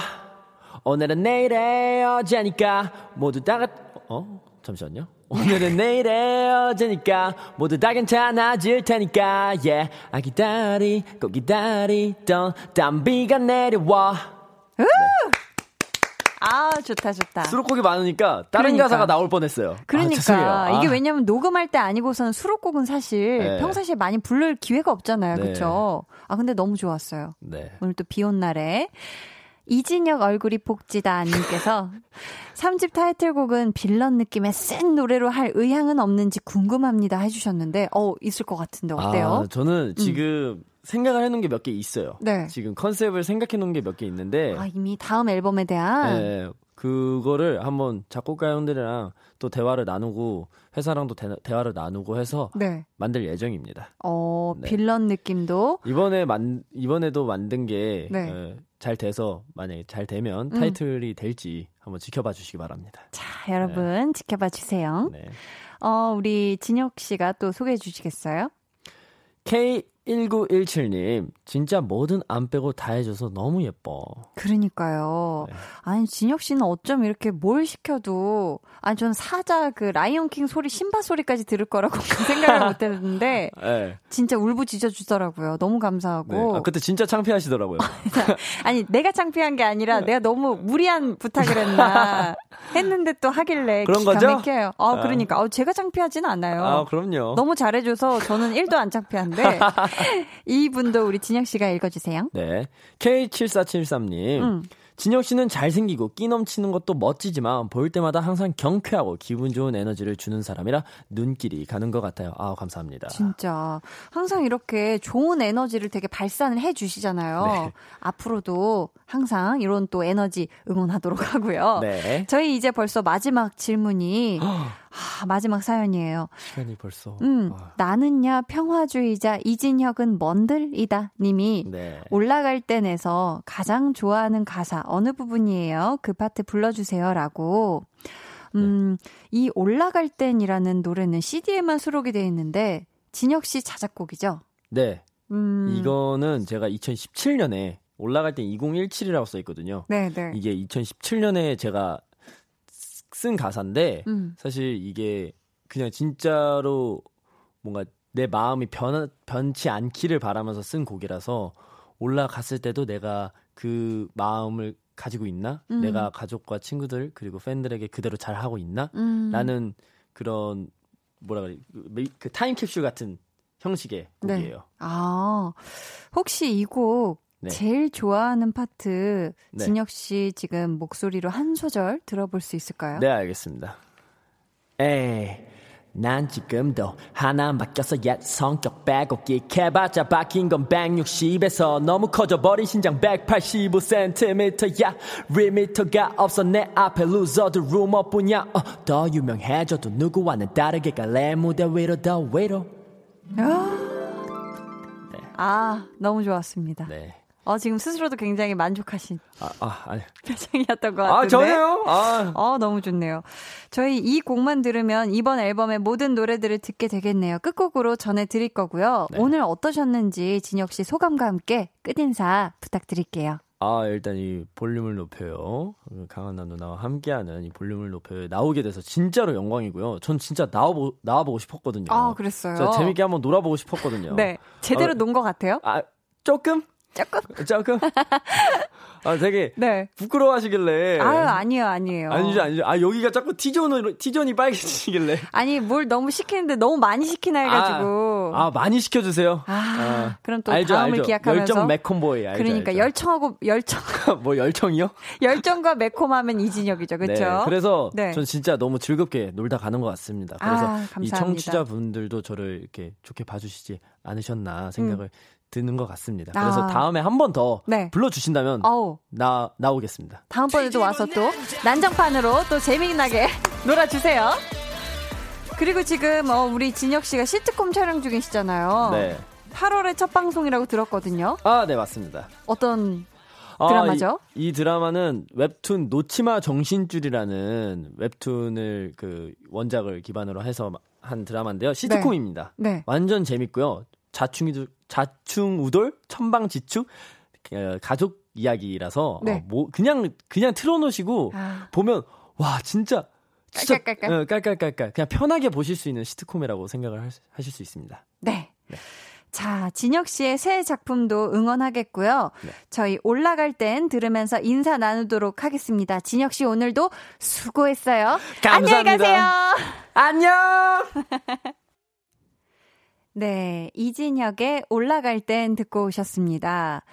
오늘은 내일의 어제니까 모두 다 같, 어? 잠시만요. 오늘은 내일의 어제니까 모두 다 괜찮아질 테니까, yeah. 아, 기다리, 꼭 기다리던 담비가 내려와. 아, 좋다, 좋다. 수록곡이 많으니까 다른 그러니까. 가사가 나올 뻔했어요. 그러니까 아. 이게 아. 왜냐면 녹음할 때 아니고서는 수록곡은 사실 네. 평상시에 많이 부를 기회가 없잖아요. 네. 그렇죠? 아 근데 너무 좋았어요. 네. 오늘 또 비 온 날에 이진혁 얼굴이 복지다 님께서 3집 타이틀곡은 빌런 느낌의 센 노래로 할 의향은 없는지 궁금합니다 해주셨는데 어 있을 것 같은데 어때요? 음. 아, 저는 지금 생각을 해놓은 게 몇 개 있어요. 네. 지금 컨셉을 생각해 놓은 게 몇 개 있는데, 아, 이미 다음 앨범에 대한 네, 그거를 한번 작곡가 형들이랑 또 대화를 나누고 회사랑도 대, 대화를 나누고 해서 네. 만들 예정입니다. 어, 네. 빌런 느낌도 이번에 만 이번에도 만든 게 네. 잘 돼서 만약에 잘 되면 음. 타이틀이 될지 한번 지켜봐 주시기 바랍니다. 자, 여러분 지켜봐 주세요. 네. 어, 우리 진혁 씨가 또 소개해 주시겠어요? 1917님, 진짜 뭐든 안 빼고 다 해줘서 너무 예뻐. 그러니까요. 네. 아니, 진혁 씨는 어쩜 이렇게 뭘 시켜도, 아니, 전 사자 그 라이온킹 소리, 신바 소리까지 들을 거라고 생각을 못 했는데, 네. 진짜 울부짖어 주더라고요. 너무 네. 감사하고. 아, 그때 진짜 창피하시더라고요. 아니, 내가 창피한 게 아니라 네. 내가 너무 무리한 부탁을 했나 했는데 또 하길래 그런 거죠? 막혀요. 아, 그러니까. 아, 제가 창피하진 않아요. 아, 그럼요. 너무 잘해줘서 저는 1도 안 창피한데 이분도 우리 진혁 씨가 읽어주세요. 네. K7473님. 음. 진혁 씨는 잘생기고 끼 넘치는 것도 멋지지만 볼 때마다 항상 경쾌하고 기분 좋은 에너지를 주는 사람이라 눈길이 가는 것 같아요. 아, 감사합니다. 진짜 항상 이렇게 좋은 에너지를 되게 발산을 해주시잖아요. 네. 앞으로도 항상 이런 또 에너지 응원하도록 하고요. 네. 저희 이제 벌써 마지막 질문이 아, 마지막 사연이에요. 시간이 벌써. 음, 아, 나는야 평화주의자 이진혁은 뭔들이다 님이 네. 올라갈 땐에서 가장 좋아하는 가사 어느 부분이에요? 그 파트 불러주세요라고. 음, 이 올라갈 땐이라는 노래는 CD에만 수록이 되어 있는데 진혁 씨 자작곡이죠. 네. 음, 이거는 제가 2017년에 올라갈 땐 2017이라고 써 있거든요. 네, 네. 이게 2017년에 제가 쓴 가사인데 음, 사실 이게 그냥 진짜로 뭔가 내 마음이 변, 변치 않기를 바라면서 쓴 곡이라서 올라갔을 때도 내가 그 마음을 가지고 있나? 음. 내가 가족과 친구들 그리고 팬들에게 그대로 잘 하고 있나? 음. 라는 그런 뭐라 그래 그, 그 타임캡슐 같은 형식의 네. 곡이에요. 아, 혹시 이 곡 네. 제일 좋아하는 파트 네. 진혁 씨 지금 목소리로 한 소절 들어볼 수 있을까요? 네, 알겠습니다. 에이, 난 지금도 하나 안 바뀌어서 옛 성격 빼고 끽해봤자 바뀐 건 160에서 너무 커져버린 신장 185cm야 limiter가 없어 내 앞에 loser들 루머뿐이야 어, 더 유명해져도 누구와는 다르게 갈래 무대 위로 더 위로 아, 너무 좋았습니다. 네. 어, 지금 스스로도 굉장히 만족하신 아, 아, 아니. 표정이었던 것 같은데. 아, 전혀요? 아. 어, 너무 좋네요. 저희 이 곡만 들으면 이번 앨범의 모든 노래들을 듣게 되겠네요. 끝곡으로 전해드릴 거고요. 네. 오늘 어떠셨는지 진혁 씨 소감과 함께 끝인사 부탁드릴게요. 아, 일단 이 볼륨을 높여요. 강한나 누나와 함께하는 이 볼륨을 높여요. 나오게 돼서 진짜로 영광이고요. 전 진짜 나와보, 나와보고 싶었거든요. 아, 그랬어요. 재밌게 한번 놀아보고 싶었거든요. 네. 제대로 아, 논것 같아요? 아, 조금? 조금? 조금? 아, 되게 네. 부끄러워하시길래. 아유, 아니요, 아니에요. 아니죠, 아니죠. 아, 여기가 자꾸 T존으로, T존이 빨개지길래. 아니, 뭘 너무 시키는데 너무 많이 시키나 해가지고. 아, 많이 시켜주세요. 아, 그럼 또 알죠, 다음을 알죠. 기약하면서. 열정 매콤보이 알죠. 그러니까 알죠. 열청하고 열청 뭐 열정이요? 열정과 매콤하면 이진혁이죠, 그렇죠? 네, 그래서 네. 전 진짜 너무 즐겁게 놀다 가는 것 같습니다. 그래서 아, 이 감사합니다. 청취자분들도 저를 이렇게 좋게 봐주시지 않으셨나 생각을 드는 것 같습니다. 그래서 아. 다음에 한 번 더 네. 불러주신다면 어우, 나 나오겠습니다. 다음번에도 와서 또 난장판으로 또 재미나게 놀아주세요. 그리고 지금 어, 우리 진혁 씨가 시트콤 촬영 중이시잖아요. 네. 8월의 첫 방송이라고 들었거든요. 아, 네 맞습니다. 어떤 아, 드라마죠? 이, 이 드라마는 웹툰 노치마 정신줄이라는 웹툰을 그 원작을 기반으로 해서 한 드라마인데요. 시트콤입니다. 네. 완전 재밌고요. 자충이도 자충우돌 천방지축 어, 가족 이야기라서 네. 어, 뭐 그냥 그냥 틀어놓으시고 아. 보면 와 진짜 진짜 깔깔깔깔. 어, 깔깔깔깔 그냥 편하게 보실 수 있는 시트콤이라고 생각을 하, 하실 수 있습니다. 네. 자, 진혁 씨의 새 작품도 응원하겠고요. 네. 저희 올라갈 땐 들으면서 인사 나누도록 하겠습니다. 진혁 씨 오늘도 수고했어요. 안녕히 감사합니다. 가세요. 안녕. 네, 이진혁의 올라갈 땐 듣고 오셨습니다.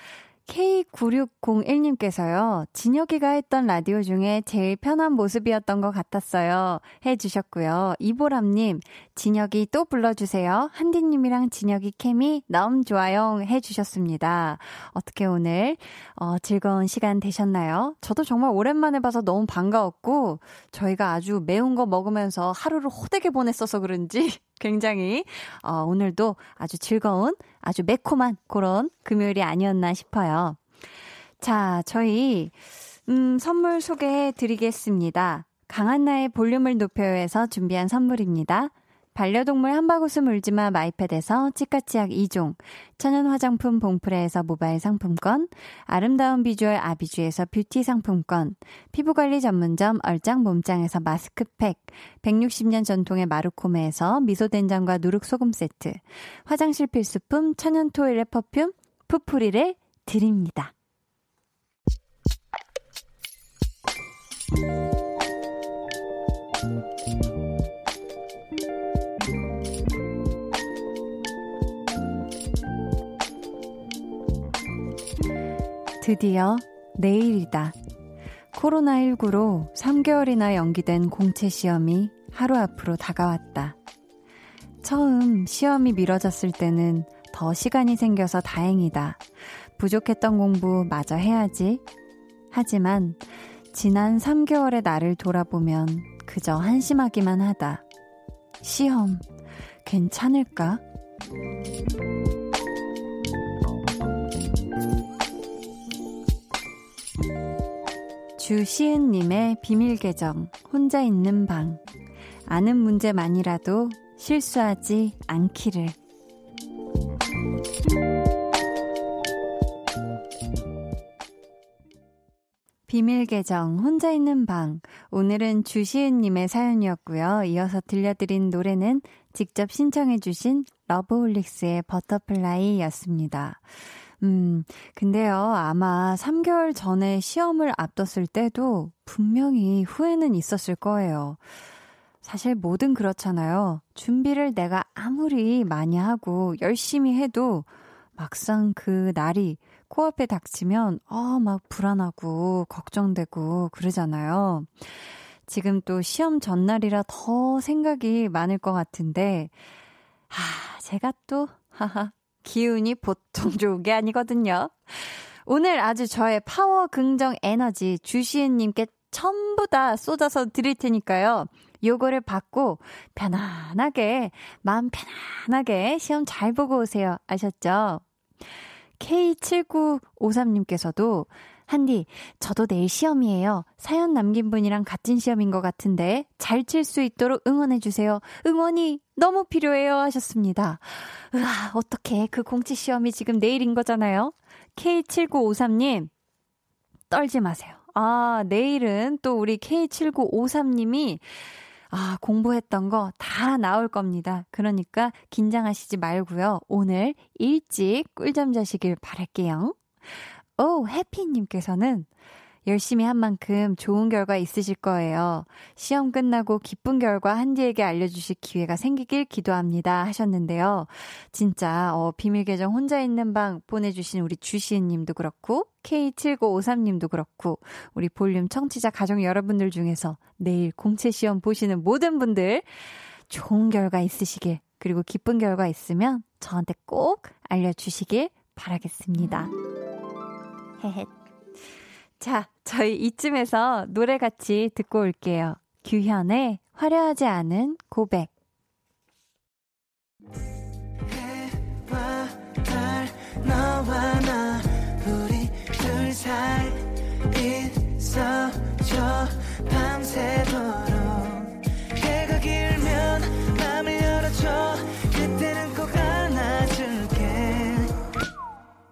K9601님께서요, 진혁이가 했던 라디오 중에 제일 편한 모습이었던 것 같았어요. 해주셨고요. 이보람님, 진혁이 또 불러주세요. 한디님이랑 진혁이 케미 너무 좋아요. 해주셨습니다. 어떻게 오늘, 어, 즐거운 시간 되셨나요? 저도 정말 오랜만에 봐서 너무 반가웠고, 저희가 아주 매운 거 먹으면서 하루를 호되게 보냈어서 그런지, 굉장히 어, 오늘도 아주 즐거운 아주 매콤한 그런 금요일이 아니었나 싶어요. 자, 저희 음, 선물 소개해 드리겠습니다. 강한나의 볼륨을 높여요에서 준비한 선물입니다. 반려동물 한바구스 물지마 마이패드에서 치카치약 2종, 천연 화장품 봉프레에서 모바일 상품권, 아름다운 비주얼 아비주에서 뷰티 상품권, 피부관리 전문점 얼짱 몸짱에서 마스크팩, 160년 전통의 마루코메에서 미소된장과 누룩소금 세트, 화장실 필수품 천연 toilet perfume 푸프리를 드립니다. 드디어 내일이다. 코로나19로 3개월이나 연기된 공채 시험이 하루 앞으로 다가왔다. 처음 시험이 미뤄졌을 때는 더 시간이 생겨서 다행이다. 부족했던 공부 마저 해야지. 하지만 지난 3개월의 나를 돌아보면 그저 한심하기만 하다. 시험, 괜찮을까? 주시은님의 비밀 계정, 혼자 있는 방. 아는 문제만이라도 실수하지 않기를. 비밀 계정, 혼자 있는 방. 오늘은 주시은님의 사연이었고요. 이어서 들려드린 노래는 직접 신청해주신 러브홀릭스의 Butterfly 였습니다. 음, 근데요, 아마 3개월 전에 시험을 앞뒀을 때도 분명히 후회는 있었을 거예요. 사실 뭐든 그렇잖아요. 준비를 내가 아무리 많이 하고 열심히 해도 막상 그 날이 코앞에 닥치면, 어, 막 불안하고 걱정되고 그러잖아요. 지금 또 시험 전날이라 더 생각이 많을 것 같은데, 하, 제가 또, 하하, 기운이 보통 좋은 게 아니거든요. 오늘 아주 저의 파워 긍정 에너지 주시은님께 전부 다 쏟아서 드릴 테니까요. 요거를 받고 편안하게, 마음 편안하게 시험 잘 보고 오세요. 아셨죠? K7953님께서도 한디, 저도 내일 시험이에요. 사연 남긴 분이랑 같은 시험인 것 같은데 잘 칠 수 있도록 응원해주세요. 응원이 너무 필요해요. 하셨습니다. 으아, 어떡해. 그 공치 시험이 지금 내일인 거잖아요. K7953님, 떨지 마세요. 아, 내일은 또 우리 K7953님이 아, 공부했던 거 다 나올 겁니다. 그러니까 긴장하시지 말고요. 오늘 일찍 꿀잠 자시길 바랄게요. 오, 해피님께서는 열심히 한 만큼 좋은 결과 있으실 거예요. 시험 끝나고 기쁜 결과 한디에게 알려주실 기회가 생기길 기도합니다. 하셨는데요. 진짜, 어, 비밀 계정 혼자 있는 방 보내주신 우리 주시은 님도 그렇고, K7953님도 그렇고, 우리 볼륨 청취자 가족 여러분들 중에서 내일 공채 시험 보시는 모든 분들 좋은 결과 있으시길, 그리고 기쁜 결과 있으면 저한테 꼭 알려주시길 바라겠습니다. 자, 저희 이쯤에서 노래 같이 듣고 올게요. 규현의 화려하지 않은 고백. 해와 달 너와 나 우리 둘 사이 있어줘 밤새도록 해가 길면 맘을 열어줘 그때는 꼭 안아줄게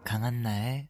강한 나의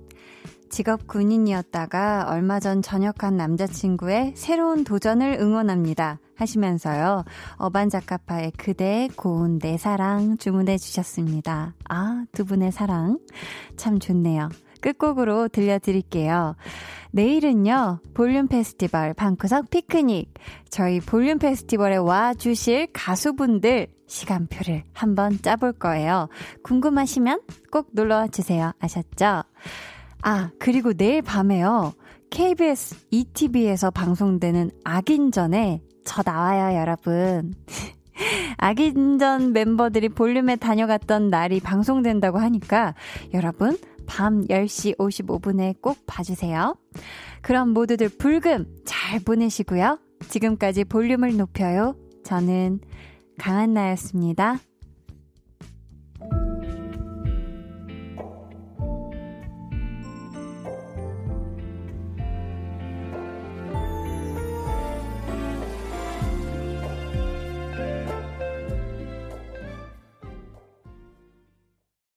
직업 군인이었다가 얼마 전 전역한 남자친구의 새로운 도전을 응원합니다. 하시면서요. 어반자카파의 그대의 고운 내 사랑 주문해 주셨습니다. 아, 두 분의 사랑. 참 좋네요. 끝곡으로 들려드릴게요. 내일은요, 볼륨 페스티벌 방구석 피크닉. 저희 볼륨 페스티벌에 와 주실 가수분들 시간표를 한번 짜볼 거예요. 궁금하시면 꼭 놀러와 주세요. 아셨죠? 아, 그리고 내일 밤에요. KBS ETV에서 방송되는 악인전에 저 나와요, 여러분. 아기인전 멤버들이 볼륨에 다녀갔던 날이 방송된다고 하니까 여러분 밤 10시 55분에 꼭 봐주세요. 그럼 모두들 불금 잘 보내시고요. 지금까지 볼륨을 높여요. 저는 강한나였습니다.